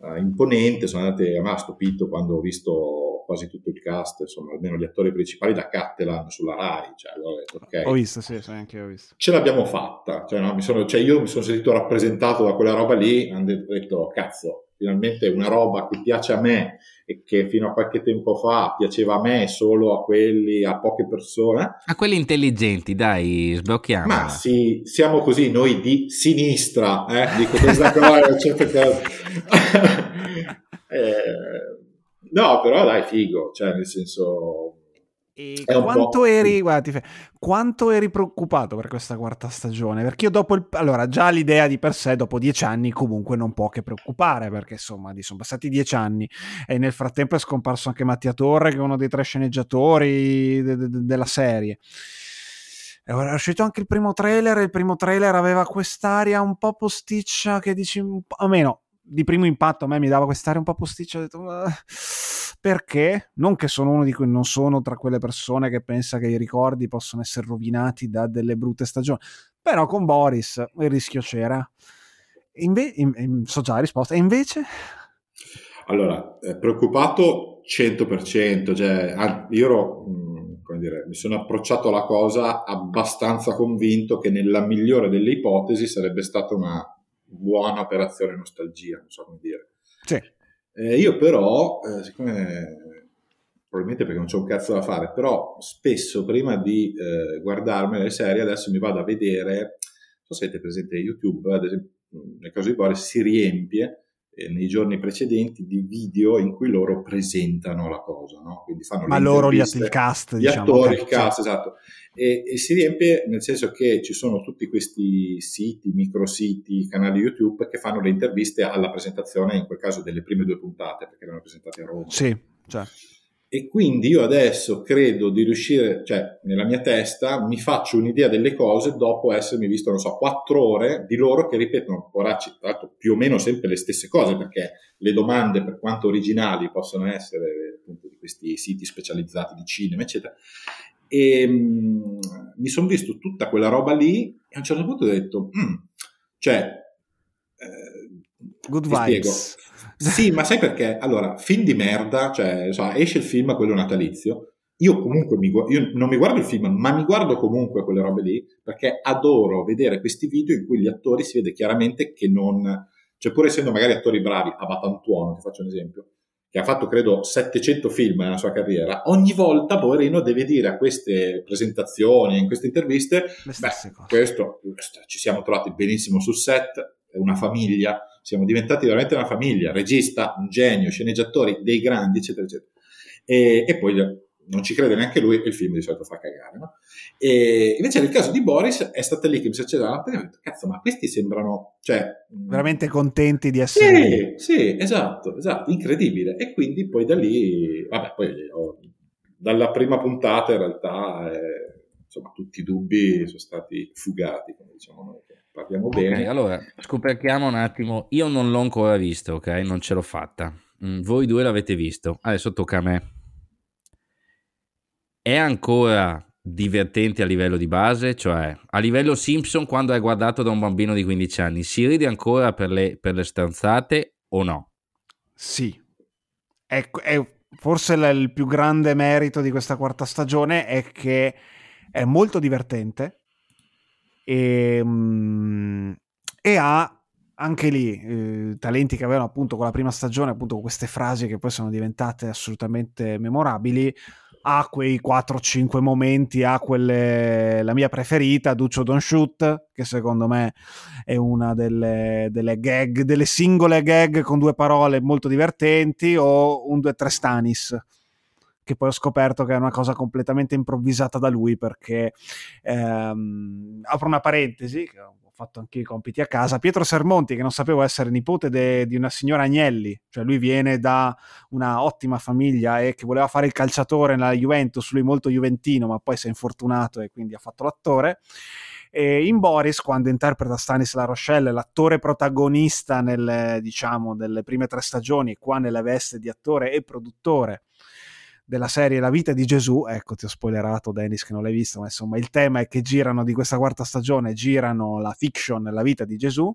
uh, imponente, sono andate, a me ha stupito quando ho visto quasi tutto il cast, insomma, almeno gli attori principali da Cattelan sulla Rai, cioè, allora ho, detto, okay, ho visto, sì, sì, anche ho visto. Ce l'abbiamo fatta, cioè, no, sono, cioè, io mi sono sentito rappresentato da quella roba lì, ho detto, cazzo, finalmente una roba che piace a me e che fino a qualche tempo fa piaceva a me solo a quelli, a poche persone. A quelli intelligenti, dai, sblocchiamo. Ma sì, siamo così noi di sinistra, eh? dico questa [LAUGHS] cosa, certe cose. [LAUGHS] eh, no, però dai, figo, cioè nel senso e quanto eri, guarda, quanto eri preoccupato per questa quarta stagione? Perché io dopo il, allora già l'idea di per sé dopo dieci anni comunque non può che preoccupare perché insomma sono passati dieci anni e nel frattempo è scomparso anche Mattia Torre che è uno dei tre sceneggiatori de- de- della serie. È uscito anche il primo trailer e il primo trailer aveva quest'aria un po' posticcia che dici, almeno di primo impatto a me mi dava quest'aria un po' posticcia, ho detto... Uh perché non che sono uno di cui non sono tra quelle persone che pensa che i ricordi possono essere rovinati da delle brutte stagioni, però con Boris il rischio c'era. Inve- in, in, so già la risposta, e invece? Allora, eh, preoccupato 100%, cioè, io ero, mm, come dire, mi sono approcciato alla cosa abbastanza convinto che nella migliore delle ipotesi sarebbe stata una buona operazione nostalgia, non so come dire. Sì eh, io però, eh, siccome probabilmente perché non c'è un cazzo da fare, però spesso prima di eh, guardarmi le serie adesso mi vado a vedere, non so se avete presente YouTube, ad esempio nel caso di Boris si riempie nei giorni precedenti di video in cui loro presentano la cosa, no? Quindi fanno Ma loro gli, il cast, gli diciamo, attori, il cast, esatto. E, e, si riempie nel senso che ci sono tutti questi siti, micrositi, canali YouTube che fanno le interviste alla presentazione, in quel caso delle prime due puntate, perché erano presentate a Roma. Sì, cioè. E quindi io adesso credo di riuscire, cioè nella mia testa mi faccio un'idea delle cose dopo essermi visto, non so, quattro ore di loro che ripetono, poracci, tra l'altro più o meno sempre le stesse cose, perché le domande, per quanto originali, possono essere appunto di questi siti specializzati di cinema, eccetera. E mh, mm, mi sono visto tutta quella roba lì e a un certo punto ho detto, mm, cioè, eh, Good vibes. Spiego sì, ma sai perché? Allora, film di merda, cioè so, esce il film, quello natalizio, io comunque mi, io non mi guardo il film, ma mi guardo comunque quelle robe lì, perché adoro vedere questi video in cui gli attori si vede chiaramente che non... Cioè, pur essendo magari attori bravi, a Batantuono, ti faccio un esempio, che ha fatto credo 700 film nella sua carriera, ogni volta poverino deve dire a queste presentazioni, in queste interviste, beh, questo, questo, ci siamo trovati benissimo sul set, è una famiglia, siamo diventati veramente una famiglia, regista, un genio, sceneggiatori, dei grandi, eccetera, eccetera. E, e poi non ci crede neanche lui e il film di solito fa cagare. No? E invece nel caso di Boris è stata lì che mi si accendeva la e ho detto, cazzo, ma questi sembrano... Cioè, Veramente contenti di essere... Sì, sì, esatto, esatto, incredibile. E quindi poi da lì, vabbè, poi ho, dalla prima puntata in realtà... Eh, insomma, tutti i dubbi sono stati fugati, come diciamo noi, parliamo okay, bene. Allora, scoperchiamo un attimo, io non l'ho ancora visto, ok? Non ce l'ho fatta. Mm, voi due l'avete visto, adesso tocca a me. È ancora divertente a livello di base, cioè a livello Simpson quando è guardato da un bambino di 15 anni, si ride ancora per le, per le stanzate o no? Sì, è, è forse il più grande merito di questa quarta stagione è che è molto divertente. E, mm, e ha anche lì eh, talenti che avevano appunto con la prima stagione, appunto con queste frasi che poi sono diventate assolutamente memorabili, ha quei 4-5 momenti, ha quelle, la mia preferita, Duccio Don't Shoot, che secondo me è una delle, delle gag, delle singole gag con due parole molto divertenti, o un 2-3 Stanis che poi ho scoperto che è una cosa completamente improvvisata da lui perché ehm, apro una parentesi che ho fatto anche i compiti a casa. Pietro Sermonti che non sapevo essere nipote de, di una signora Agnelli cioè lui viene da una ottima famiglia e che voleva fare il calciatore nella Juventus lui molto juventino ma poi si è infortunato e quindi ha fatto l'attore. E in Boris, quando interpreta Stanis La Rochelle, l'attore protagonista nelle, diciamo, delle prime tre stagioni, qua nella veste di attore e produttore, della serie La vita di Gesù, ecco ti ho spoilerato Dennis che non l'hai visto, ma insomma il tema è che girano di questa quarta stagione, girano la fiction La vita di Gesù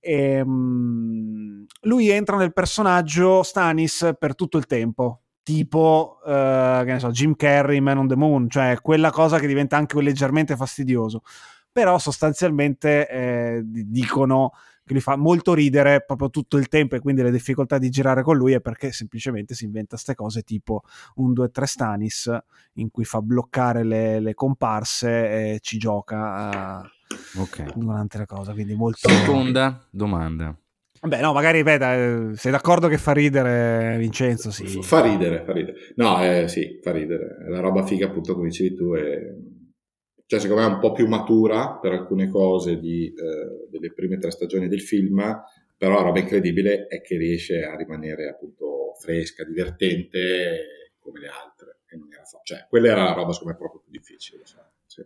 e um, lui entra nel personaggio Stanis per tutto il tempo, tipo uh, che ne so, Jim Carrey, Man on the Moon, cioè quella cosa che diventa anche leggermente fastidioso, però sostanzialmente eh, dicono che li fa molto ridere proprio tutto il tempo e quindi le difficoltà di girare con lui è perché semplicemente si inventa queste cose tipo un 2-3 Stanis in cui fa bloccare le, le comparse e ci gioca uh, okay. durante le cose. Quindi molto... Seconda domanda. Beh, no, magari veda, sei d'accordo che fa ridere Vincenzo? Sì. Fa ridere, fa ridere. No, eh, sì, fa ridere. La roba figa, appunto, come dicevi tu, è cioè secondo me è un po' più matura per alcune cose di, eh, delle prime tre stagioni del film, però la roba incredibile è che riesce a rimanere appunto fresca, divertente come le altre. E non era cioè, quella era la roba secondo me proprio più difficile. Sì.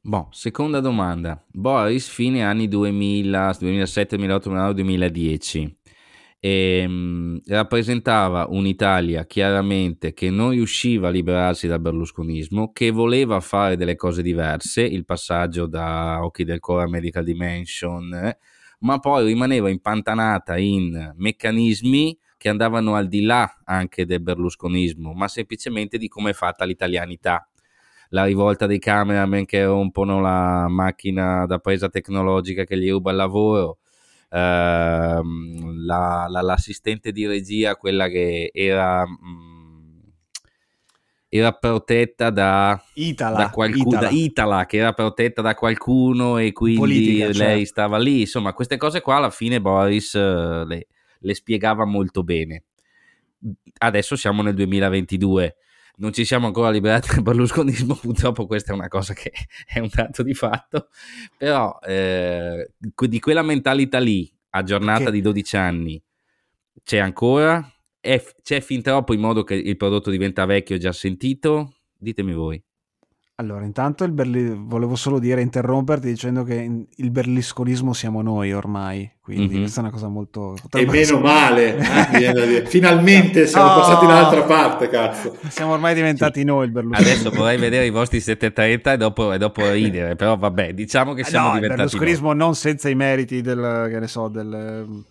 Boh, seconda domanda. Boris, fine anni 2000, 2007, 2008, 2009, 2010 e ehm, rappresentava un'Italia chiaramente che non riusciva a liberarsi dal berlusconismo, che voleva fare delle cose diverse, il passaggio da Occhi del Cuore a Medical Dimension, eh, ma poi rimaneva impantanata in meccanismi che andavano al di là anche del berlusconismo, ma semplicemente di come è fatta l'italianità. La rivolta dei cameraman che rompono la macchina da presa tecnologica che gli ruba il lavoro, Ehm, la, la, l'assistente di regia, quella che era... Mh, mm, era protetta da, Itala, da qualcuno, Itala. Da Itala, che era protetta da qualcuno e quindi Politica, lei certo. stava lì. Insomma, queste cose qua alla fine Boris uh, le, le, spiegava molto bene. Adesso siamo nel 2022 non ci siamo ancora liberati dal berlusconismo, [LAUGHS] purtroppo questa è una cosa che [LAUGHS] è un dato di fatto, però eh, di quella mentalità lì, a giornata che... di 12 anni, c'è ancora? È, c'è fin troppo in modo che il prodotto diventa vecchio già sentito? Ditemi voi. Allora, intanto Berli... volevo solo dire, interromperti dicendo che il berlusconismo siamo noi ormai, quindi mm-hmm. questa è una cosa molto... E meno essere... male, [LAUGHS] eh? finalmente siamo no. passati dall'altra parte, cazzo. Siamo ormai diventati sì. noi il berlusconismo. Adesso vorrei vedere i vostri 730 e dopo, e dopo ridere, però vabbè, diciamo che siamo no, diventati... il berlusconismo non senza i meriti del, che ne so, del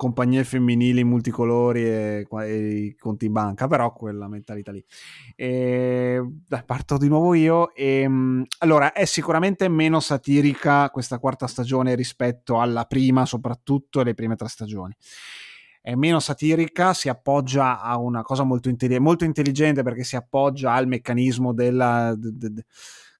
compagnie femminili multicolori e, e, i conti in banca, però quella mentalità lì. E, parto di nuovo io. E, ehm, allora, è sicuramente meno satirica questa quarta stagione rispetto alla prima, soprattutto le prime tre stagioni. È meno satirica, si appoggia a una cosa molto, intelli- molto intelligente perché si appoggia al meccanismo della... De, de,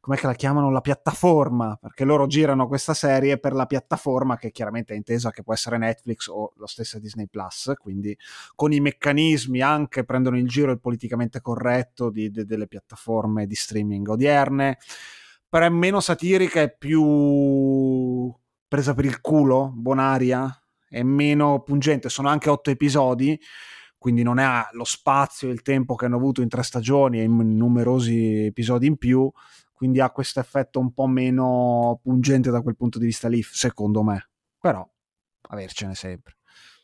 com'è che la chiamano la piattaforma, perché loro girano questa serie per la piattaforma che chiaramente è intesa che può essere Netflix o la stessa Disney Plus, quindi con i meccanismi anche prendono in giro il politicamente corretto di, de, delle piattaforme di streaming odierne, però è meno satirica e più presa per il culo, bonaria, è meno pungente, sono anche otto episodi, quindi non ha lo spazio e il tempo che hanno avuto in tre stagioni e in numerosi episodi in più, quindi ha questo effetto un po' meno pungente da quel punto di vista lì, secondo me. Però avercene sempre.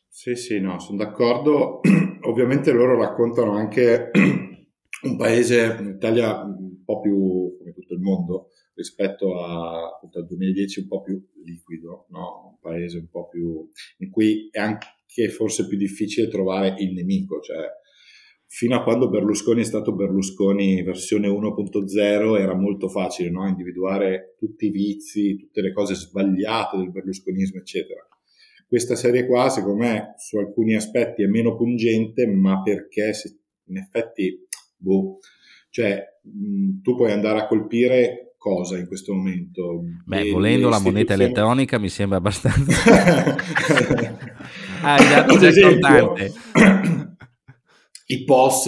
Sì, sì, no, sono d'accordo. [CLEARS THROAT] Ovviamente loro raccontano anche [CLEARS THROAT] un paese, in Italia, un po' più, come tutto il mondo, rispetto a, appunto, al 2010 un po' più liquido, no? un paese un po' più in cui è anche forse più difficile trovare il nemico, cioè fino a quando Berlusconi è stato Berlusconi versione 1.0 era molto facile no? individuare tutti i vizi, tutte le cose sbagliate del berlusconismo, eccetera. Questa serie qua, secondo me, su alcuni aspetti è meno pungente, ma perché in effetti, boh, cioè, mh, tu puoi andare a colpire cosa in questo momento? Beh, e, volendo la moneta elettronica mi sembra abbastanza... [LAUGHS] [LAUGHS] ah, hai dato già contante. [CLEARS THROAT] i POS.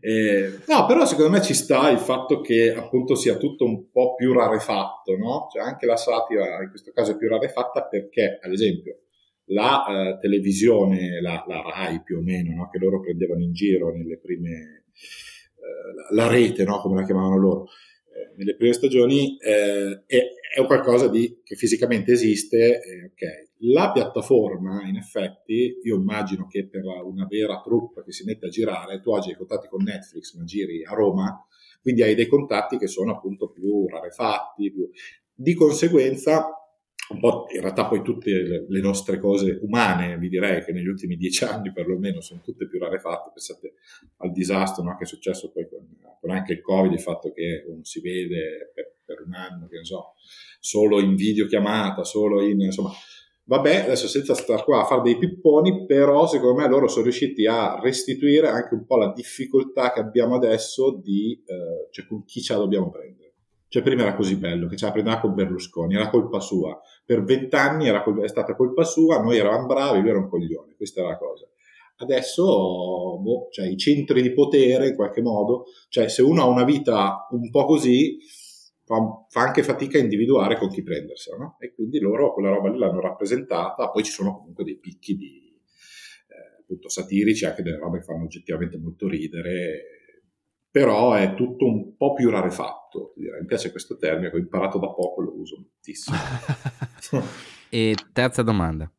Eh, no, però secondo me ci sta il fatto che appunto sia tutto un po' più rarefatto, no? Cioè anche la satira in questo caso è più rarefatta perché, ad esempio, la uh, televisione, la, la, RAI più o meno, no? che loro prendevano in giro nelle prime, la, la, rete, no? come la chiamavano loro, eh, nelle prime stagioni, eh, è, è, qualcosa di, che fisicamente esiste, eh, ok. La piattaforma, in effetti, io immagino che per una vera troupe che si mette a girare, tu oggi hai contatti con Netflix, ma giri a Roma, quindi hai dei contatti che sono appunto più rarefatti, più... di conseguenza un po' in realtà poi tutte le, nostre cose umane, vi direi che negli ultimi dieci anni perlomeno sono tutte più rarefatte, pensate al disastro no, che è successo poi con, con, anche il Covid, il fatto che uno si vede per, per un anno, che ne so, solo in videochiamata, solo in, insomma, vabbè, adesso senza stare qua a fare dei pipponi, però secondo me loro sono riusciti a restituire anche un po' la difficoltà che abbiamo adesso di, eh, cioè con chi ce la dobbiamo prendere. Cioè prima era così bello, che ce la prendeva con Berlusconi, era colpa sua. Per vent'anni è stata colpa sua, noi eravamo bravi, lui era un coglione, questa era la cosa. Adesso, boh, cioè, i centri di potere, in qualche modo, cioè se uno ha una vita un po' così, fa, fa anche fatica a individuare con chi prendersela, no? E quindi loro quella roba lì l'hanno rappresentata, poi ci sono comunque dei picchi di, eh, appunto, satirici, anche delle robe che fanno oggettivamente molto ridere, però è tutto un po' più rarefatto. Mi piace questo termine, ho imparato da poco, lo uso moltissimo. [LAUGHS] e terza domanda.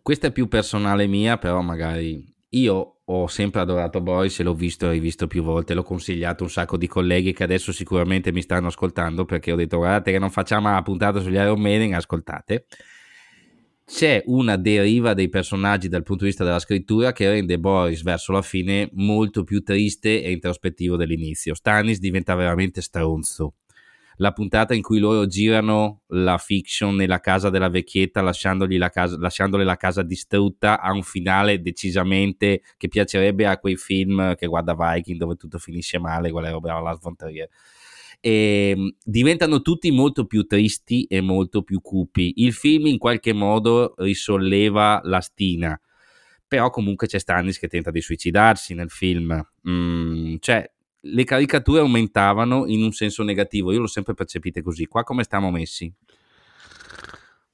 Questa è più personale mia, però magari io ho sempre adorato Boys e l'ho visto e rivisto più volte, l'ho consigliato un sacco di colleghi che adesso sicuramente mi stanno ascoltando perché ho detto guardate che non facciamo la puntata sugli Iron Maiden, ascoltate c'è una deriva dei personaggi dal punto di vista della scrittura che rende Boris verso la fine molto più triste e introspettivo dell'inizio. Stannis diventa veramente stronzo. La puntata in cui loro girano la fiction nella casa della vecchietta la casa, lasciandole la casa distrutta ha un finale decisamente che piacerebbe a quei film che guarda Viking dove tutto finisce male, quella roba alla Lars von Trier e ehm, diventano tutti molto più tristi e molto più cupi. Il film in qualche modo risolleva la stina, però comunque c'è Stannis che tenta di suicidarsi nel film. Mm, cioè, le caricature aumentavano in un senso negativo, io l'ho sempre percepite così. Qua come stiamo messi?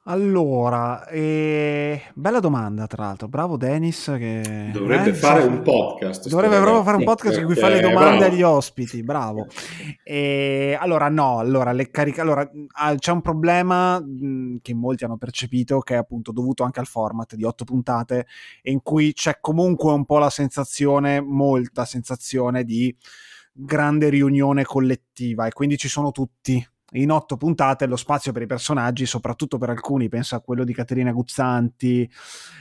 Allora, eh, bella domanda tra l'altro, bravo Dennis che... Dovrebbe eh, fare un podcast. Dovrebbe proprio fare un podcast in cui fa le domande bravo. agli ospiti, bravo. E, allora no, allora, le carica... allora, ah, c'è un problema mh, che molti hanno percepito che è appunto dovuto anche al format di otto puntate in cui c'è comunque un po' la sensazione, molta sensazione di grande riunione collettiva e quindi ci sono tutti in otto puntate lo spazio per i personaggi, soprattutto per alcuni, penso a quello di Caterina Guzzanti,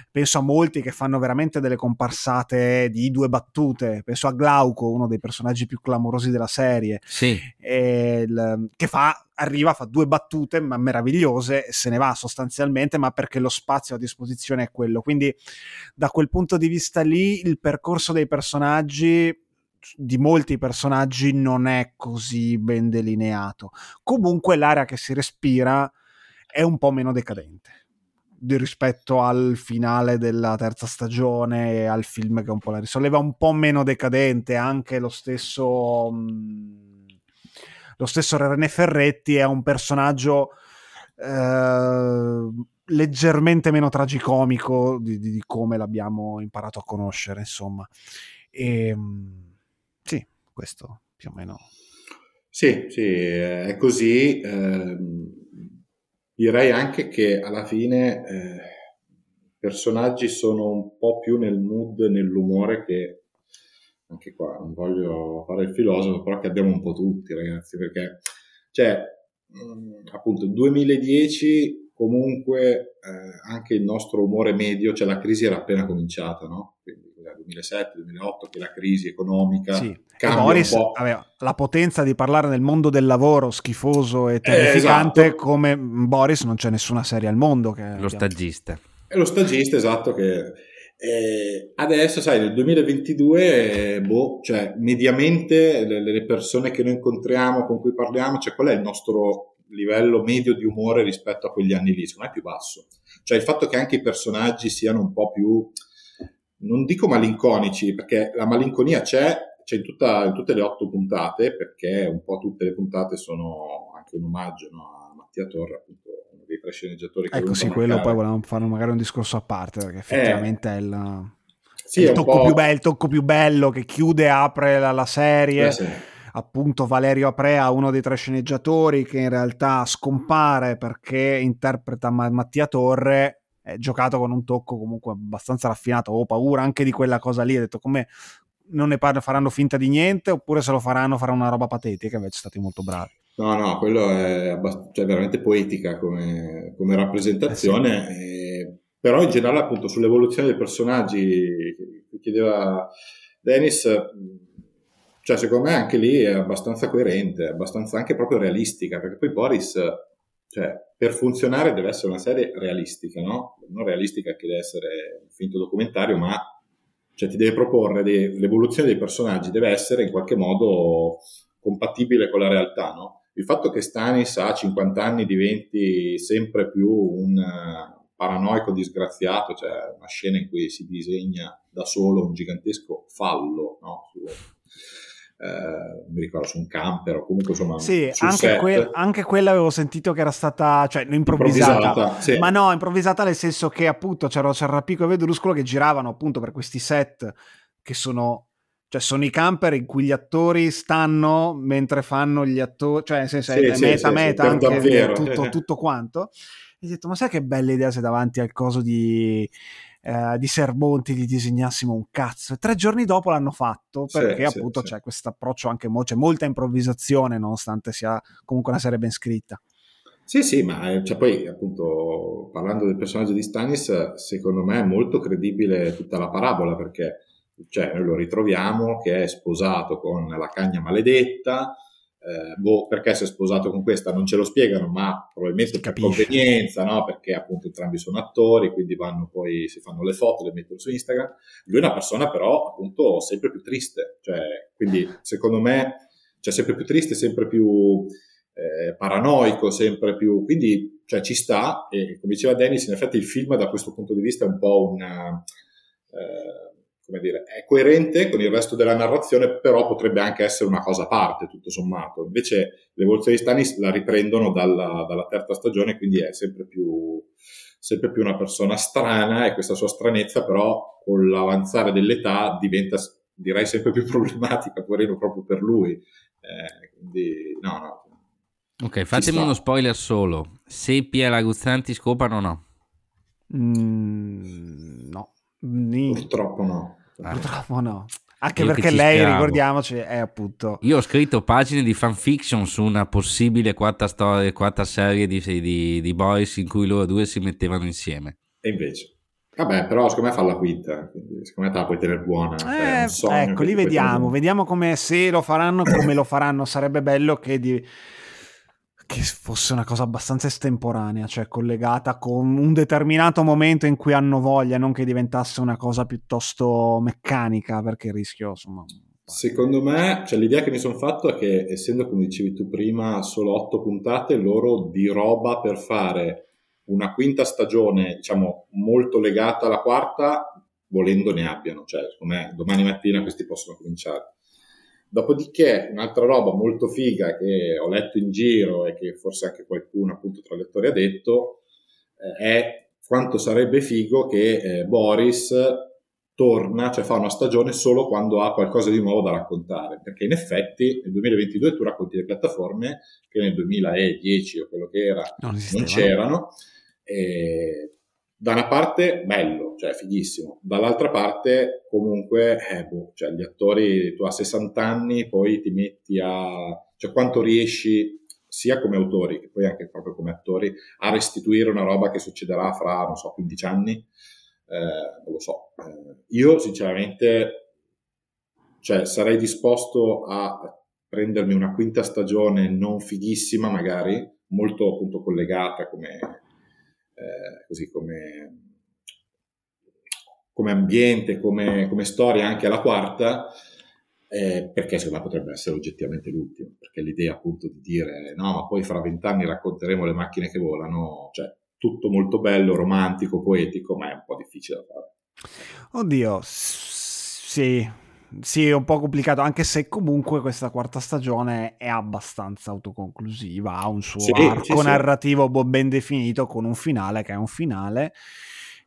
penso a molti che fanno veramente delle comparsate di due battute, penso a Glauco, uno dei personaggi più clamorosi della serie, sì. il, che fa, arriva, fa due battute ma meravigliose se ne va sostanzialmente, ma perché lo spazio a disposizione è quello. Quindi da quel punto di vista lì il percorso dei personaggi di molti personaggi non è così ben delineato. Comunque l'area che si respira è un po' meno decadente rispetto al finale della terza stagione e al film che un po' la risolleva un po' meno decadente anche lo stesso mh, mm, lo stesso René Ferretti è un personaggio eh, leggermente meno tragicomico di, di, di, come l'abbiamo imparato a conoscere insomma e, ehm, sì questo più o meno sì, sì, è così. Eh, direi anche che alla fine eh, personaggi sono un po' più nel mood, nell'umore che anche qua non voglio fare il filosofo, però che abbiamo un po' tutti, ragazzi, perché cioè, mh, mm, appunto, 2010 comunque eh, anche il nostro umore medio, cioè la crisi era appena cominciata, no? Quindi 2007-2008 che la crisi economica sì. Boris aveva la potenza di parlare nel mondo del lavoro schifoso e terrificante eh, esatto. come Boris non c'è nessuna serie al mondo che lo stagista. È lo stagista esatto che eh, adesso sai nel 2022 boh, cioè mediamente le, le, persone che noi incontriamo con cui parliamo cioè qual è il nostro livello medio di umore rispetto a quegli anni lì? Secondo me è più basso. Cioè il fatto che anche i personaggi siano un po' più non dico malinconici, perché la malinconia c'è, c'è in, tutta, in, tutte le otto puntate, perché un po' tutte le puntate sono anche un omaggio no, a Mattia Torre, appunto uno dei tre sceneggiatori che Ecco sì, quello poi volevamo fare magari un discorso a parte, perché effettivamente eh, è il... Sì, il, tocco più bello, il tocco più bello che chiude e apre la, la serie. Eh sì. Appunto, Valerio Aprea, uno dei tre sceneggiatori che in realtà scompare perché interpreta Mattia Torre eh, giocato con un tocco comunque abbastanza raffinato. Ho paura anche di quella cosa lì. Ho detto come non ne par- faranno finta di niente oppure se lo faranno faranno una roba patetica. Invece stati molto bravi. No, no, quello è abbast- cioè, veramente poetica come, come rappresentazione. Eh sì. eh, però in generale, appunto, sull'evoluzione dei personaggi che chiedeva Dennis, cioè secondo me anche lì è abbastanza coerente, abbastanza anche proprio realistica, perché poi Boris cioè, per funzionare deve essere una serie realistica, no? Non realistica che deve essere un finto documentario, ma cioè, ti deve proporre dei, l'evoluzione dei personaggi, deve essere in qualche modo compatibile con la realtà, no? Il fatto che Stanis a 50 anni diventi sempre più un paranoico disgraziato, cioè una scena in cui si disegna da solo un gigantesco fallo no? Eh, mi ricordo su un camper o comunque insomma sì anche, quel, anche, quella avevo sentito che era stata cioè improvvisata, improvvisata sì. ma no improvvisata nel senso che appunto c'era, c'era Pico e Vedruscolo che giravano appunto per questi set che sono cioè sono i camper in cui gli attori stanno mentre fanno gli attori cioè nel senso sì, è sì, meta meta anche tutto, [LAUGHS] tutto quanto. E ho detto ma sai che bella idea se davanti al coso di eh, di Sermonti gli disegnassimo un cazzo. E tre giorni dopo l'hanno fatto perché sì, appunto sì, c'è sì. questo approccio anche, mo- c'è molta improvvisazione nonostante sia comunque una serie ben scritta. Sì, sì, ma eh, cioè, poi appunto parlando del personaggio di Stanis, secondo me è molto credibile tutta la parabola perché cioè, noi lo ritroviamo che è sposato con la cagna maledetta, eh, boh, perché si è sposato con questa non ce lo spiegano, ma probabilmente per convenienza, no? perché appunto entrambi sono attori, quindi vanno poi, si fanno le foto, le mettono su Instagram. Lui è una persona però appunto sempre più triste, cioè, quindi secondo me, cioè sempre più triste, sempre più eh, paranoico, sempre più, quindi cioè, ci sta e come diceva Dennis, in effetti il film da questo punto di vista è un po' una... Eh, come dire, è coerente con il resto della narrazione, però potrebbe anche essere una cosa a parte, tutto sommato. Invece l'evoluzione di Stanis la riprendono dalla, dalla terza stagione, quindi è sempre più, sempre più una persona strana e questa sua stranezza però con l'avanzare dell'età diventa, direi, sempre più [LAUGHS] problematica, poverino, proprio per lui. Eh, quindi, no, no. Ok, fatemi uno spoiler solo. Se Pia Laguzzanti scopano o no? Mm, no. Purtroppo no. Purtroppo no. Anche Io perché lei, speravo. ricordiamoci, è appunto... Io ho scritto pagine di fanfiction su una possibile quarta, storia, quarta serie di, di, di boys in cui loro due si mettevano insieme. E invece... Vabbè, però secondo me fa la quinta, secondo me te la puoi tenere buona. Eh, ecco, lì vediamo, vediamo come se lo faranno, come lo faranno. Sarebbe bello che di che fosse una cosa abbastanza estemporanea, cioè collegata con un determinato momento in cui hanno voglia, non che diventasse una cosa piuttosto meccanica, perché il rischio, insomma, Secondo me, cioè, l'idea che mi sono fatto è che, essendo come dicevi tu prima, solo otto puntate, loro di roba per fare una quinta stagione, diciamo, molto legata alla quarta, volendo ne abbiano. Cioè, secondo me, domani mattina questi possono cominciare. Dopodiché, un'altra roba molto figa che ho letto in giro e che forse anche qualcuno, appunto, tra lettori ha detto, eh, è quanto sarebbe figo che eh, Boris torna, cioè fa una stagione solo quando ha qualcosa di nuovo da raccontare, perché in effetti nel 2022 tu racconti le piattaforme che nel 2010 o quello che era non, non c'erano, e da una parte bello, cioè fighissimo, dall'altra parte comunque eh, boh, cioè, gli attori, tu a 60 anni poi ti metti a... cioè quanto riesci sia come autori che poi anche proprio come attori a restituire una roba che succederà fra, non so, 15 anni, eh, non lo so. Eh, io sinceramente cioè, sarei disposto a prendermi una quinta stagione non fighissima magari, molto appunto collegata come, eh, così come, come ambiente, come, come, storia anche alla quarta, eh, perché secondo me potrebbe essere oggettivamente l'ultimo, perché l'idea appunto di dire no, ma poi fra vent'anni racconteremo le macchine che volano, cioè tutto molto bello, romantico, poetico, ma è un po' difficile da fare. Oddio, sì, sì, è un po' complicato, anche se comunque questa quarta stagione è abbastanza autoconclusiva, ha un suo sì, arco sì, narrativo sì. ben definito con un finale che è un finale.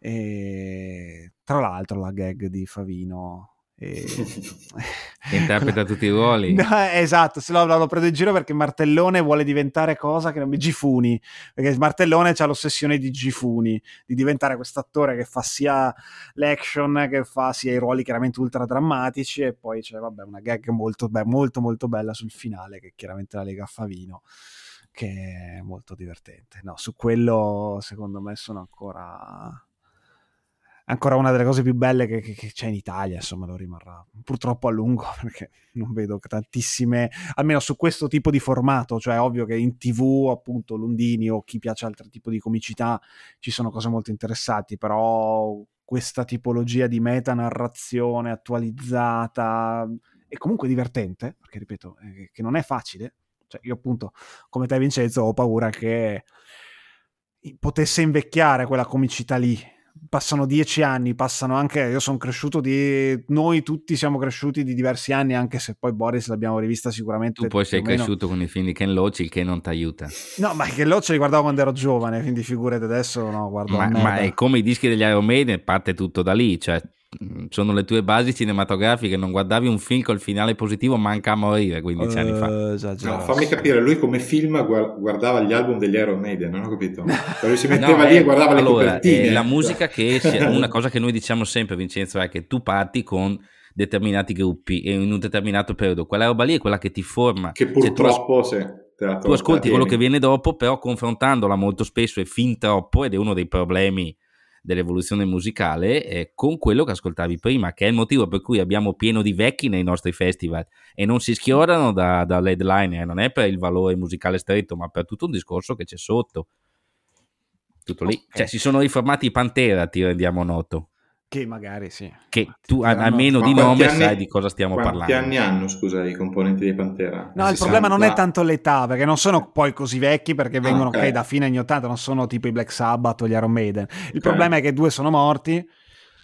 E tra l'altro la gag di Favino e... [LAUGHS] interpreta tutti i ruoli. No, esatto, se no l'ho preso in giro perché Martellone vuole diventare cosa che non mi Gifuni, perché Martellone ha l'ossessione di Gifuni, di diventare quest'attore che fa sia l'action che fa sia i ruoli chiaramente ultra drammatici e poi c'è vabbè una gag molto, beh, molto molto bella sul finale che chiaramente la lega a Favino che è molto divertente. No, su quello secondo me sono ancora ancora una delle cose più belle che, che, che, c'è in Italia, insomma lo rimarrà purtroppo a lungo [LAUGHS] perché non vedo tantissime, almeno su questo tipo di formato, cioè ovvio che in tv appunto Lundini o chi piace altro tipo di comicità ci sono cose molto interessanti, però questa tipologia di metanarrazione attualizzata è comunque divertente, perché ripeto, eh, che non è facile, cioè io appunto come te Vincenzo ho paura che potesse invecchiare quella comicità lì passano dieci anni, passano anche, io sono cresciuto di, noi tutti siamo cresciuti di diversi anni, anche se poi Boris l'abbiamo rivista sicuramente. Tu poi sei cresciuto con i film di Ken Loach, il che non ti aiuta. No, ma Ken Loach li guardavo quando ero giovane, quindi figurate adesso, no, guardo Ma, ma è come i dischi degli Iron Maiden, parte tutto da lì, cioè sono le tue basi cinematografiche, non guardavi un film col finale positivo, manca a morire 15 uh, anni fa. Esagerato. No, fammi capire, lui come film guardava gli album degli Iron Maiden, non ho capito. [LAUGHS] Cioè lui si metteva no, lì e guardava le allora, copertine. la musica che, [LAUGHS] una cosa che noi diciamo sempre Vincenzo è che tu parti con determinati gruppi e in un determinato periodo, quella roba lì è quella che ti forma. Che purtroppo cioè, tu, as- tu ascolti quello che viene dopo, però confrontandola molto spesso e fin troppo, ed è uno dei problemi dell'evoluzione musicale eh, con quello che ascoltavi prima, che è il motivo per cui abbiamo pieno di vecchi nei nostri festival e non si schiorano da, dall'headliner, non è per il valore musicale stretto, ma per tutto un discorso che c'è sotto. Tutto lì. Okay. Cioè, si sono riformati i Pantera, ti rendiamo noto. Che magari sì. Che tu almeno di nome anni, sai di cosa stiamo parlando. Quanti anni hanno, scusa, i componenti di Pantera? No, il 60... problema non è tanto l'età, perché non sono poi così vecchi, perché vengono ah, okay. okay da fine anni 80, non sono tipo i Black Sabbath o gli Iron Maiden. Il okay. problema è che due sono morti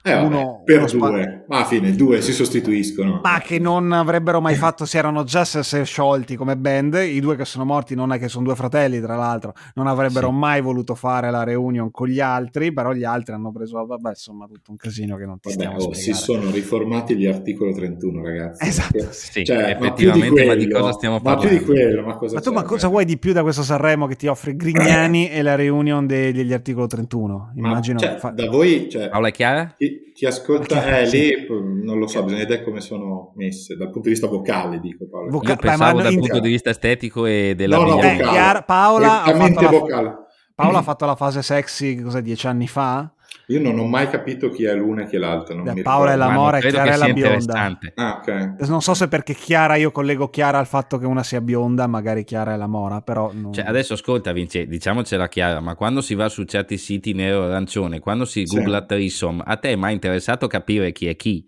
eh, uno, per uno due, spa- ma a fine due si sostituiscono. Ma che non avrebbero mai fatto, si erano già se, se sciolti come band. I due che sono morti non è che sono due fratelli, tra l'altro, non avrebbero sì. mai voluto fare la reunion con gli altri, però gli altri hanno preso, vabbè, insomma, tutto un casino che non ti vabbè, stiamo oh, Si sono riformati gli articolo 31, ragazzi. Esatto. Perché, sì, cioè, effettivamente, ma, quello, ma, di cosa stiamo parlando? Ma più di quello, ma cosa Ma tu ma cosa vuoi di più da questo Sanremo che ti offre Grignani [LAUGHS] e la reunion degli articolo 31? Immagino. Ma, cioè, fa... Da voi, cioè, Paola è chiara? Chi, chi ascolta realtà eh, lì non lo so, bisogna vedere come sono messe. Dal punto di vista vocale, dico Paolo. Voca- Io pensavo dal punto di vista estetico e della no, no, eh, Chiara, Paola, ha fatto la, Paola ha fatto la fase sexy cosa dieci anni fa? Io non ho mai capito chi è l'una e chi è l'altra. Non Paola è la mora e Chiara è la bionda. Ah, okay. Non so se perché Chiara, io collego Chiara al fatto che una sia bionda, magari Chiara è la mora, però... Non... Cioè, adesso ascolta Vince, diciamocela chiara, ma quando si va su certi siti nero-arancione, quando si googla sì. Trisom, a te è mai interessato capire chi è chi?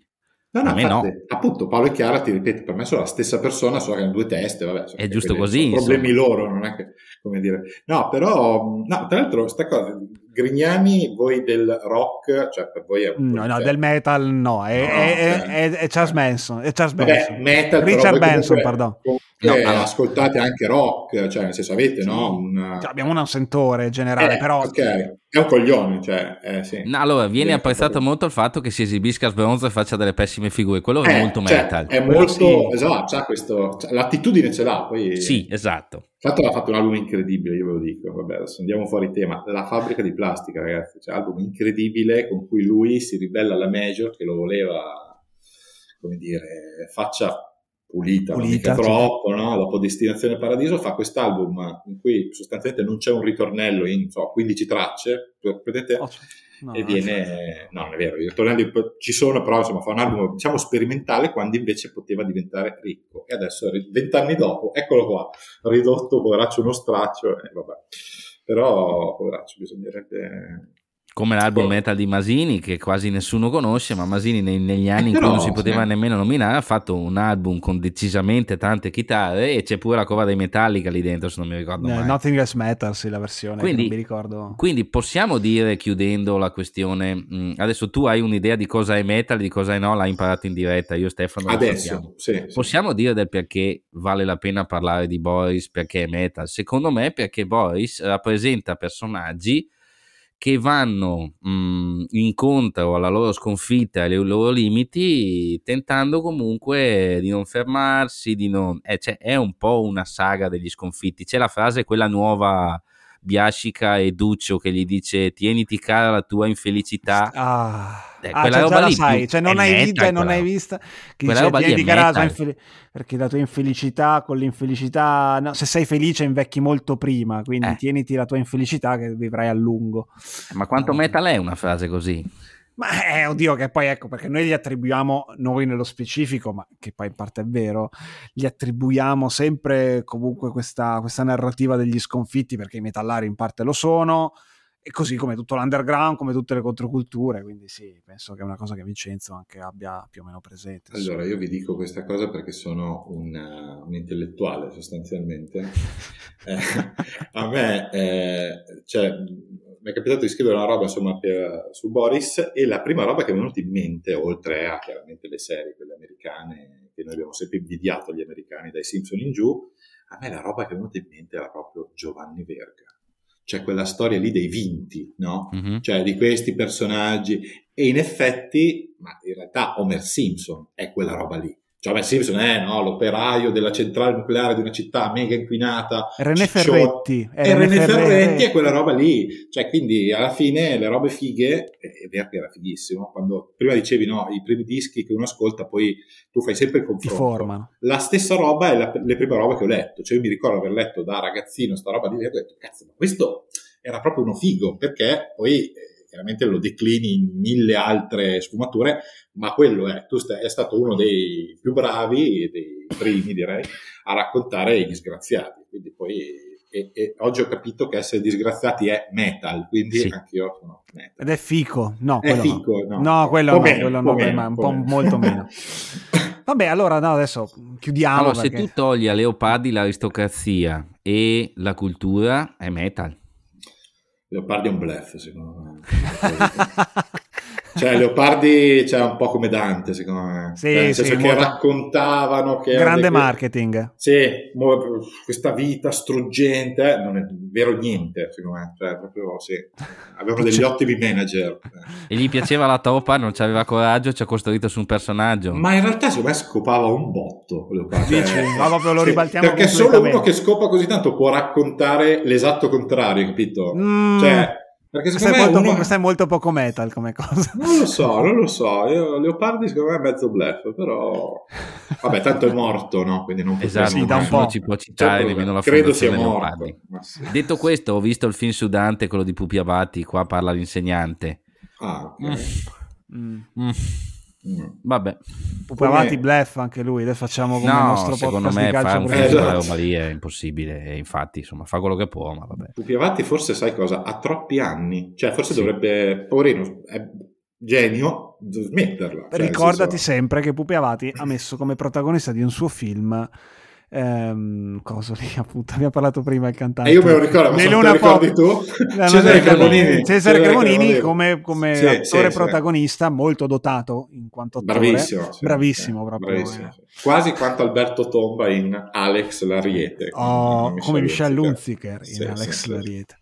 No, no, A me infatti, no. appunto Paolo e Chiara ti ripeto, per me sono la stessa persona, solo che hanno due teste, vabbè. È giusto quelli- così, sono problemi loro, non è che, come dire. No, però, no, tra l'altro, sta cosa, Grignani, voi del rock, cioè per voi è un No, no, del metal no, è, No, è- ok. è- è Charles Manson. È Charles Vabbè, Manson. metal, però Richard comunque- pardon. comunque No, ascoltate anche rock, cioè nel senso avete, no? Un, Cioè, abbiamo un sentore generale, eh, però ok, è un coglione, cioè, eh, sì. No, allora, viene apprezzato molto il fatto che si esibisca a sbronzo e faccia delle pessime figure. Quello è Eh, molto cioè, metal. È molto, sì. esatto, questo, l'attitudine ce l'ha, poi... Sì, esatto. L'altro ha fatto un album incredibile, io ve lo dico, vabbè, adesso andiamo fuori tema. La fabbrica di plastica, ragazzi, cioè album incredibile con cui lui si ribella alla Major che lo voleva, come dire, faccia pulita, non Pulita, sì. troppo, no? Dopo Destinazione Paradiso fa quest'album in cui sostanzialmente non c'è un ritornello in non so, 15 tracce, vedete? Oh, no, e viene no non è vero i ritornelli ci sono però insomma fa un album diciamo sperimentale quando invece poteva diventare ricco. E adesso vent'anni dopo eccolo qua ridotto poveraccio uno straccio e vabbè. Però poveraccio bisognerebbe Come l'album Oh. metal di Masini, che quasi nessuno conosce, ma Masini nei- negli anni in però, cui non si poteva sì. nemmeno nominare, ha fatto un album con decisamente tante chitarre e c'è pure la cover dei Metallica lì dentro, se non mi ricordo Eh, mai. Nothing Else Matters, la versione Quindi- che non mi ricordo. Quindi possiamo dire, chiudendo la questione, mh, adesso tu hai un'idea di cosa è metal, di cosa è no, l'hai imparato in diretta, io Stefano adesso sì, sì. Possiamo dire del perché vale la pena parlare di Boris perché è metal? Secondo me perché Boris rappresenta personaggi che vanno mh, incontro alla loro sconfitta e ai loro limiti tentando comunque di non fermarsi, di non... eh, cioè, è un po' una saga degli sconfitti. C'è la frase, quella nuova Biascica e Duccio che gli dice tieniti cara la tua infelicità. Ah, Eh, ah, quella cioè, roba lì sai, cioè non hai, metal vista, non hai vista che Quella dice, roba lì "Tieni è cara la tua metal." infeli- perché la tua infelicità con l'infelicità no, se sei felice invecchi molto prima quindi Eh. tieniti la tua infelicità che vivrai a lungo Ma quanto metal è una frase così? Ma eh, oddio che poi ecco perché noi gli attribuiamo noi nello specifico ma che poi in parte è vero gli attribuiamo sempre comunque questa, questa narrativa degli sconfitti perché i metallari in parte lo sono e così come tutto l'underground come tutte le controculture quindi sì penso che è una cosa che Vincenzo anche abbia più o meno presente. Allora, io vi dico questa cosa perché sono un, un intellettuale sostanzialmente. [LAUGHS] Eh, a me, eh, cioè, mi è capitato di scrivere una roba insomma per- su Boris e la prima roba che mi è venuta in mente, oltre a chiaramente le serie, quelle americane, che noi abbiamo sempre invidiato gli americani dai Simpson in giù, a me la roba che è venuta in mente era proprio Giovanni Verga. Cioè quella storia lì dei vinti, no? Mhm. cioè di questi personaggi e in effetti, ma in realtà Homer Simpson è quella roba lì. Cioè Simpson è no, l'operaio della centrale nucleare di una città mega inquinata. René. Ferretti E René Ferretti è quella roba lì. Cioè, quindi alla fine le robe fighe, e Verdi era fighissimo, quando prima dicevi no, i primi dischi che uno ascolta, poi tu fai sempre il ti confronto. formano La stessa roba è la- le prime robe che ho letto. Cioè, io mi ricordo aver letto da ragazzino sta roba di Verdi e ho detto, cazzo, ma questo era proprio uno figo, perché poi eh, chiaramente lo declini in mille altre sfumature, ma quello è, tu stai- è stato uno dei più bravi, dei primi direi, a raccontare i disgraziati. Quindi poi, e, e oggi ho capito che essere disgraziati è metal, quindi Sì. anch'io sono metal. ed è fico no È quello no. fico, no. No, quello Un no, po' meno, quello no, meno, ma un po' po' meno. molto meno. [LAUGHS] Vabbè, allora no, adesso chiudiamo. Allora, se perché- tu togli a Leopardi l'aristocrazia e la cultura, è metal. Leopardi è un bluff, secondo me. [LAUGHS] Cioè, Leopardi c'è un po' come Dante, secondo me. Sì, Cioè, nel sì, senso che molto- raccontavano che... Grande marketing. Sì, questa vita struggente, eh, non è vero niente, secondo me. Cioè, proprio, sì. Avevano degli Cioè- ottimi manager. E gli piaceva la toppa, non c'aveva coraggio, ci ha costruito su un personaggio. Ma in realtà, secondo me, scopava un botto. Leopardi. Dici? Eh, Ma proprio lo ribaltiamo Perché solo uno che scopa così tanto può raccontare l'esatto contrario, capito? Mm, Cioè, perché secondo me molto, uno... questa è molto poco metal come cosa. Non lo so, non lo so. Io, Leopardi secondo me è mezzo bluff, però... Vabbè, tanto è morto, no? Quindi non Esatto, Sì, da un po'. ci può citare Certo, nemmeno la credo sia morto. Leopardi. Ma sì. Detto questo, ho visto il film su Dante, quello di Pupi Abati, qua parla l'insegnante. Ah, ok. Mm. Mm, Mm. vabbè, Pupavati Come- bluff anche lui, adesso facciamo come il no, nostro secondo podcast me di calcio fare un Esatto. la roba lì è impossibile, e infatti, insomma, fa quello che può, ma vabbè. Pupi Avati forse sai cosa? Ha troppi anni, cioè forse Sì. dovrebbe, poverino, è genio, smetterla. Cioè, Ricordati senso... sempre che Pupi Avati ha messo come protagonista di un suo film ehm, cosa lì [LAUGHS] appunto abbiamo parlato prima il cantante. E io me lo ricordo ma se lo ricordi tu? [LAUGHS] Cesare Cremonini Cesare Cremonini come, come sì, attore sì, protagonista sì. molto dotato in quanto attore. Bravissimo bravissimo, proprio, bravissimo. Eh. quasi quanto Alberto Tomba in Alex Lariete. Oh, come Michel Lunziker in Alex Lariete.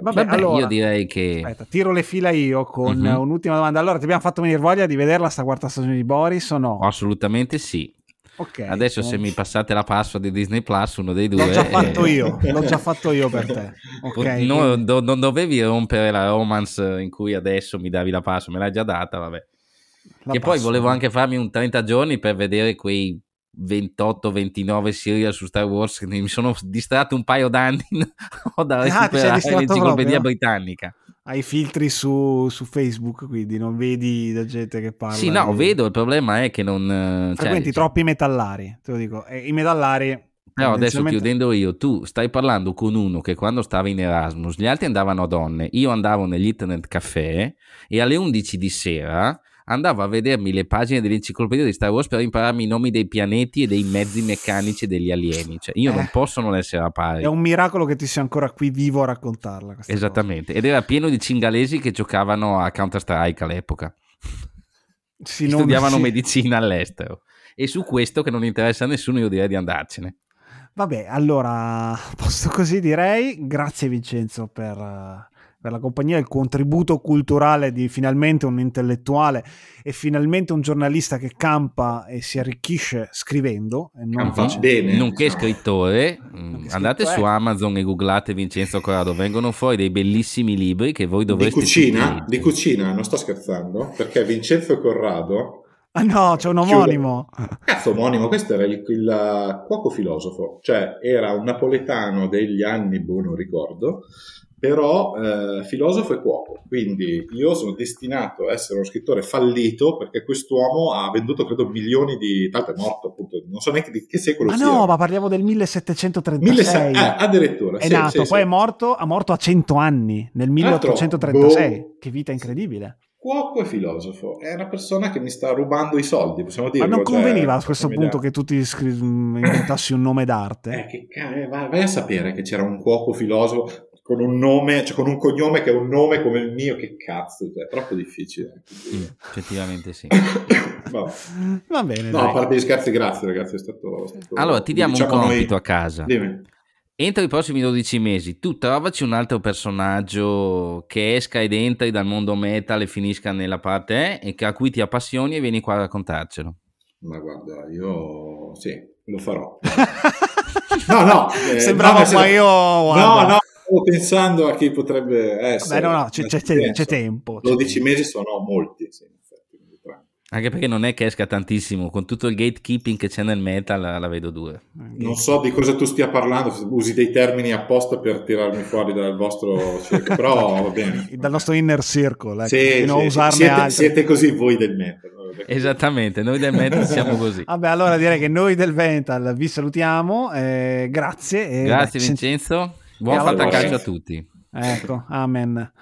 Vabbè, Vabbè, allora, io direi che aspetta, tiro le fila io con uh-huh. un'ultima domanda. Allora ti abbiamo fatto venire voglia di vederla sta quarta stagione di Boris o no? assolutamente sì Okay, Adesso se mi passate la password di Disney Plus, uno dei due... L'ho già fatto [LAUGHS] io, l'ho già fatto io per te. Okay, no, do, non dovevi rompere la romance in cui adesso mi davi la password, me l'hai già data, vabbè. La che poi volevo anche farmi un 30 giorni per vedere quei 28-29 serial su Star Wars che mi sono distratto un paio d'anni ho [LAUGHS] da ah, recuperare ah, l'enciclopedia britannica hai filtri su, su, Facebook, quindi non vedi la gente che parla. Sì, no, vedo, il problema è che non... Eh, cioè, Frequenti cioè, troppi metallari, te lo dico. E I metallari... Però adesso chiudendo io, tu stai parlando con uno che quando stava in Erasmus, gli altri andavano a donne, io andavo nell'internet caffè e alle 11 di sera andavo a vedermi le pagine dell'enciclopedia di Star Wars per impararmi i nomi dei pianeti e dei mezzi meccanici degli alieni. Cioè, io eh, non posso non essere a pari. È un miracolo che ti sia ancora qui vivo a raccontarla. Esattamente. Cosa. Ed era pieno di cingalesi che giocavano a Counter-Strike all'epoca. Sì, Studiavano sì. medicina all'estero. E su questo, che non interessa a nessuno, io direi di andarcene. Vabbè, allora, posto così direi. Grazie Vincenzo per per la compagnia, il contributo culturale di finalmente un intellettuale e finalmente un giornalista che campa e si arricchisce scrivendo. E non Campa bene. Nonché scrittore. Nonché Andate scritto, su eh. Amazon e googlate Vincenzo Corrado, vengono fuori dei bellissimi libri che voi dovreste... Di cucina? Di cucina, non sto scherzando, perché Vincenzo Corrado... Ah no, c'è un omonimo. Chiude. Cazzo, omonimo, questo era il, il cuoco filosofo, cioè era un napoletano degli anni, boh, non ricordo, però eh, filosofo e cuoco, quindi io sono destinato a essere uno scrittore fallito perché quest'uomo ha venduto credo milioni di... tanto è morto appunto, non so neanche di che secolo ma sia. no, ma parliamo del 1736. 17... Eh, addirittura. È sì, nato, sì, poi sì. È, morto, ha morto a 100 anni, nel 1836, boh. che vita incredibile cuoco e filosofo. È una persona che mi sta rubando i soldi, possiamo dire. Ma non cioè, conveniva a questo punto che tu ti scri- inventassi un nome d'arte? Eh, che c- vai a sapere che c'era un cuoco filosofo con un nome, cioè con un cognome che è un nome come il mio, che cazzo, cioè, è troppo difficile. Mm, effettivamente sì. [COUGHS] Va bene. No, a parte gli scherzi, grazie ragazzi, è stato... È stato allora, ti diamo diciamo un compito noi... a casa. Dimmi. Entro i prossimi 12 mesi, tu trovaci un altro personaggio che esca ed entri dal mondo metal e finisca nella parte E, e a cui ti appassioni e vieni qua a raccontarcelo. Ma guarda, io sì, lo farò. [LAUGHS] no, no. Eh, Sembrava no, ma io... Guarda. No, no, Stavo pensando a chi potrebbe essere. Beh, no, no, c'è, c'è, c'è, c'è tempo. 12 mesi sono molti, sì, Anche perché non è che esca tantissimo, con tutto il gatekeeping che c'è nel metal la, la vedo due. Non so di cosa tu stia parlando, usi dei termini apposta per tirarmi fuori dal vostro circo, però va bene. [LAUGHS] Dal nostro inner circle, ecco, sì, non sì, siete, siete, così voi del metal. [LAUGHS] Esattamente, noi del metal siamo così. Vabbè, allora direi che noi del metal vi salutiamo, eh, grazie. E grazie Vincenzo. Buon fantacalcio a tutti. Ecco, amen.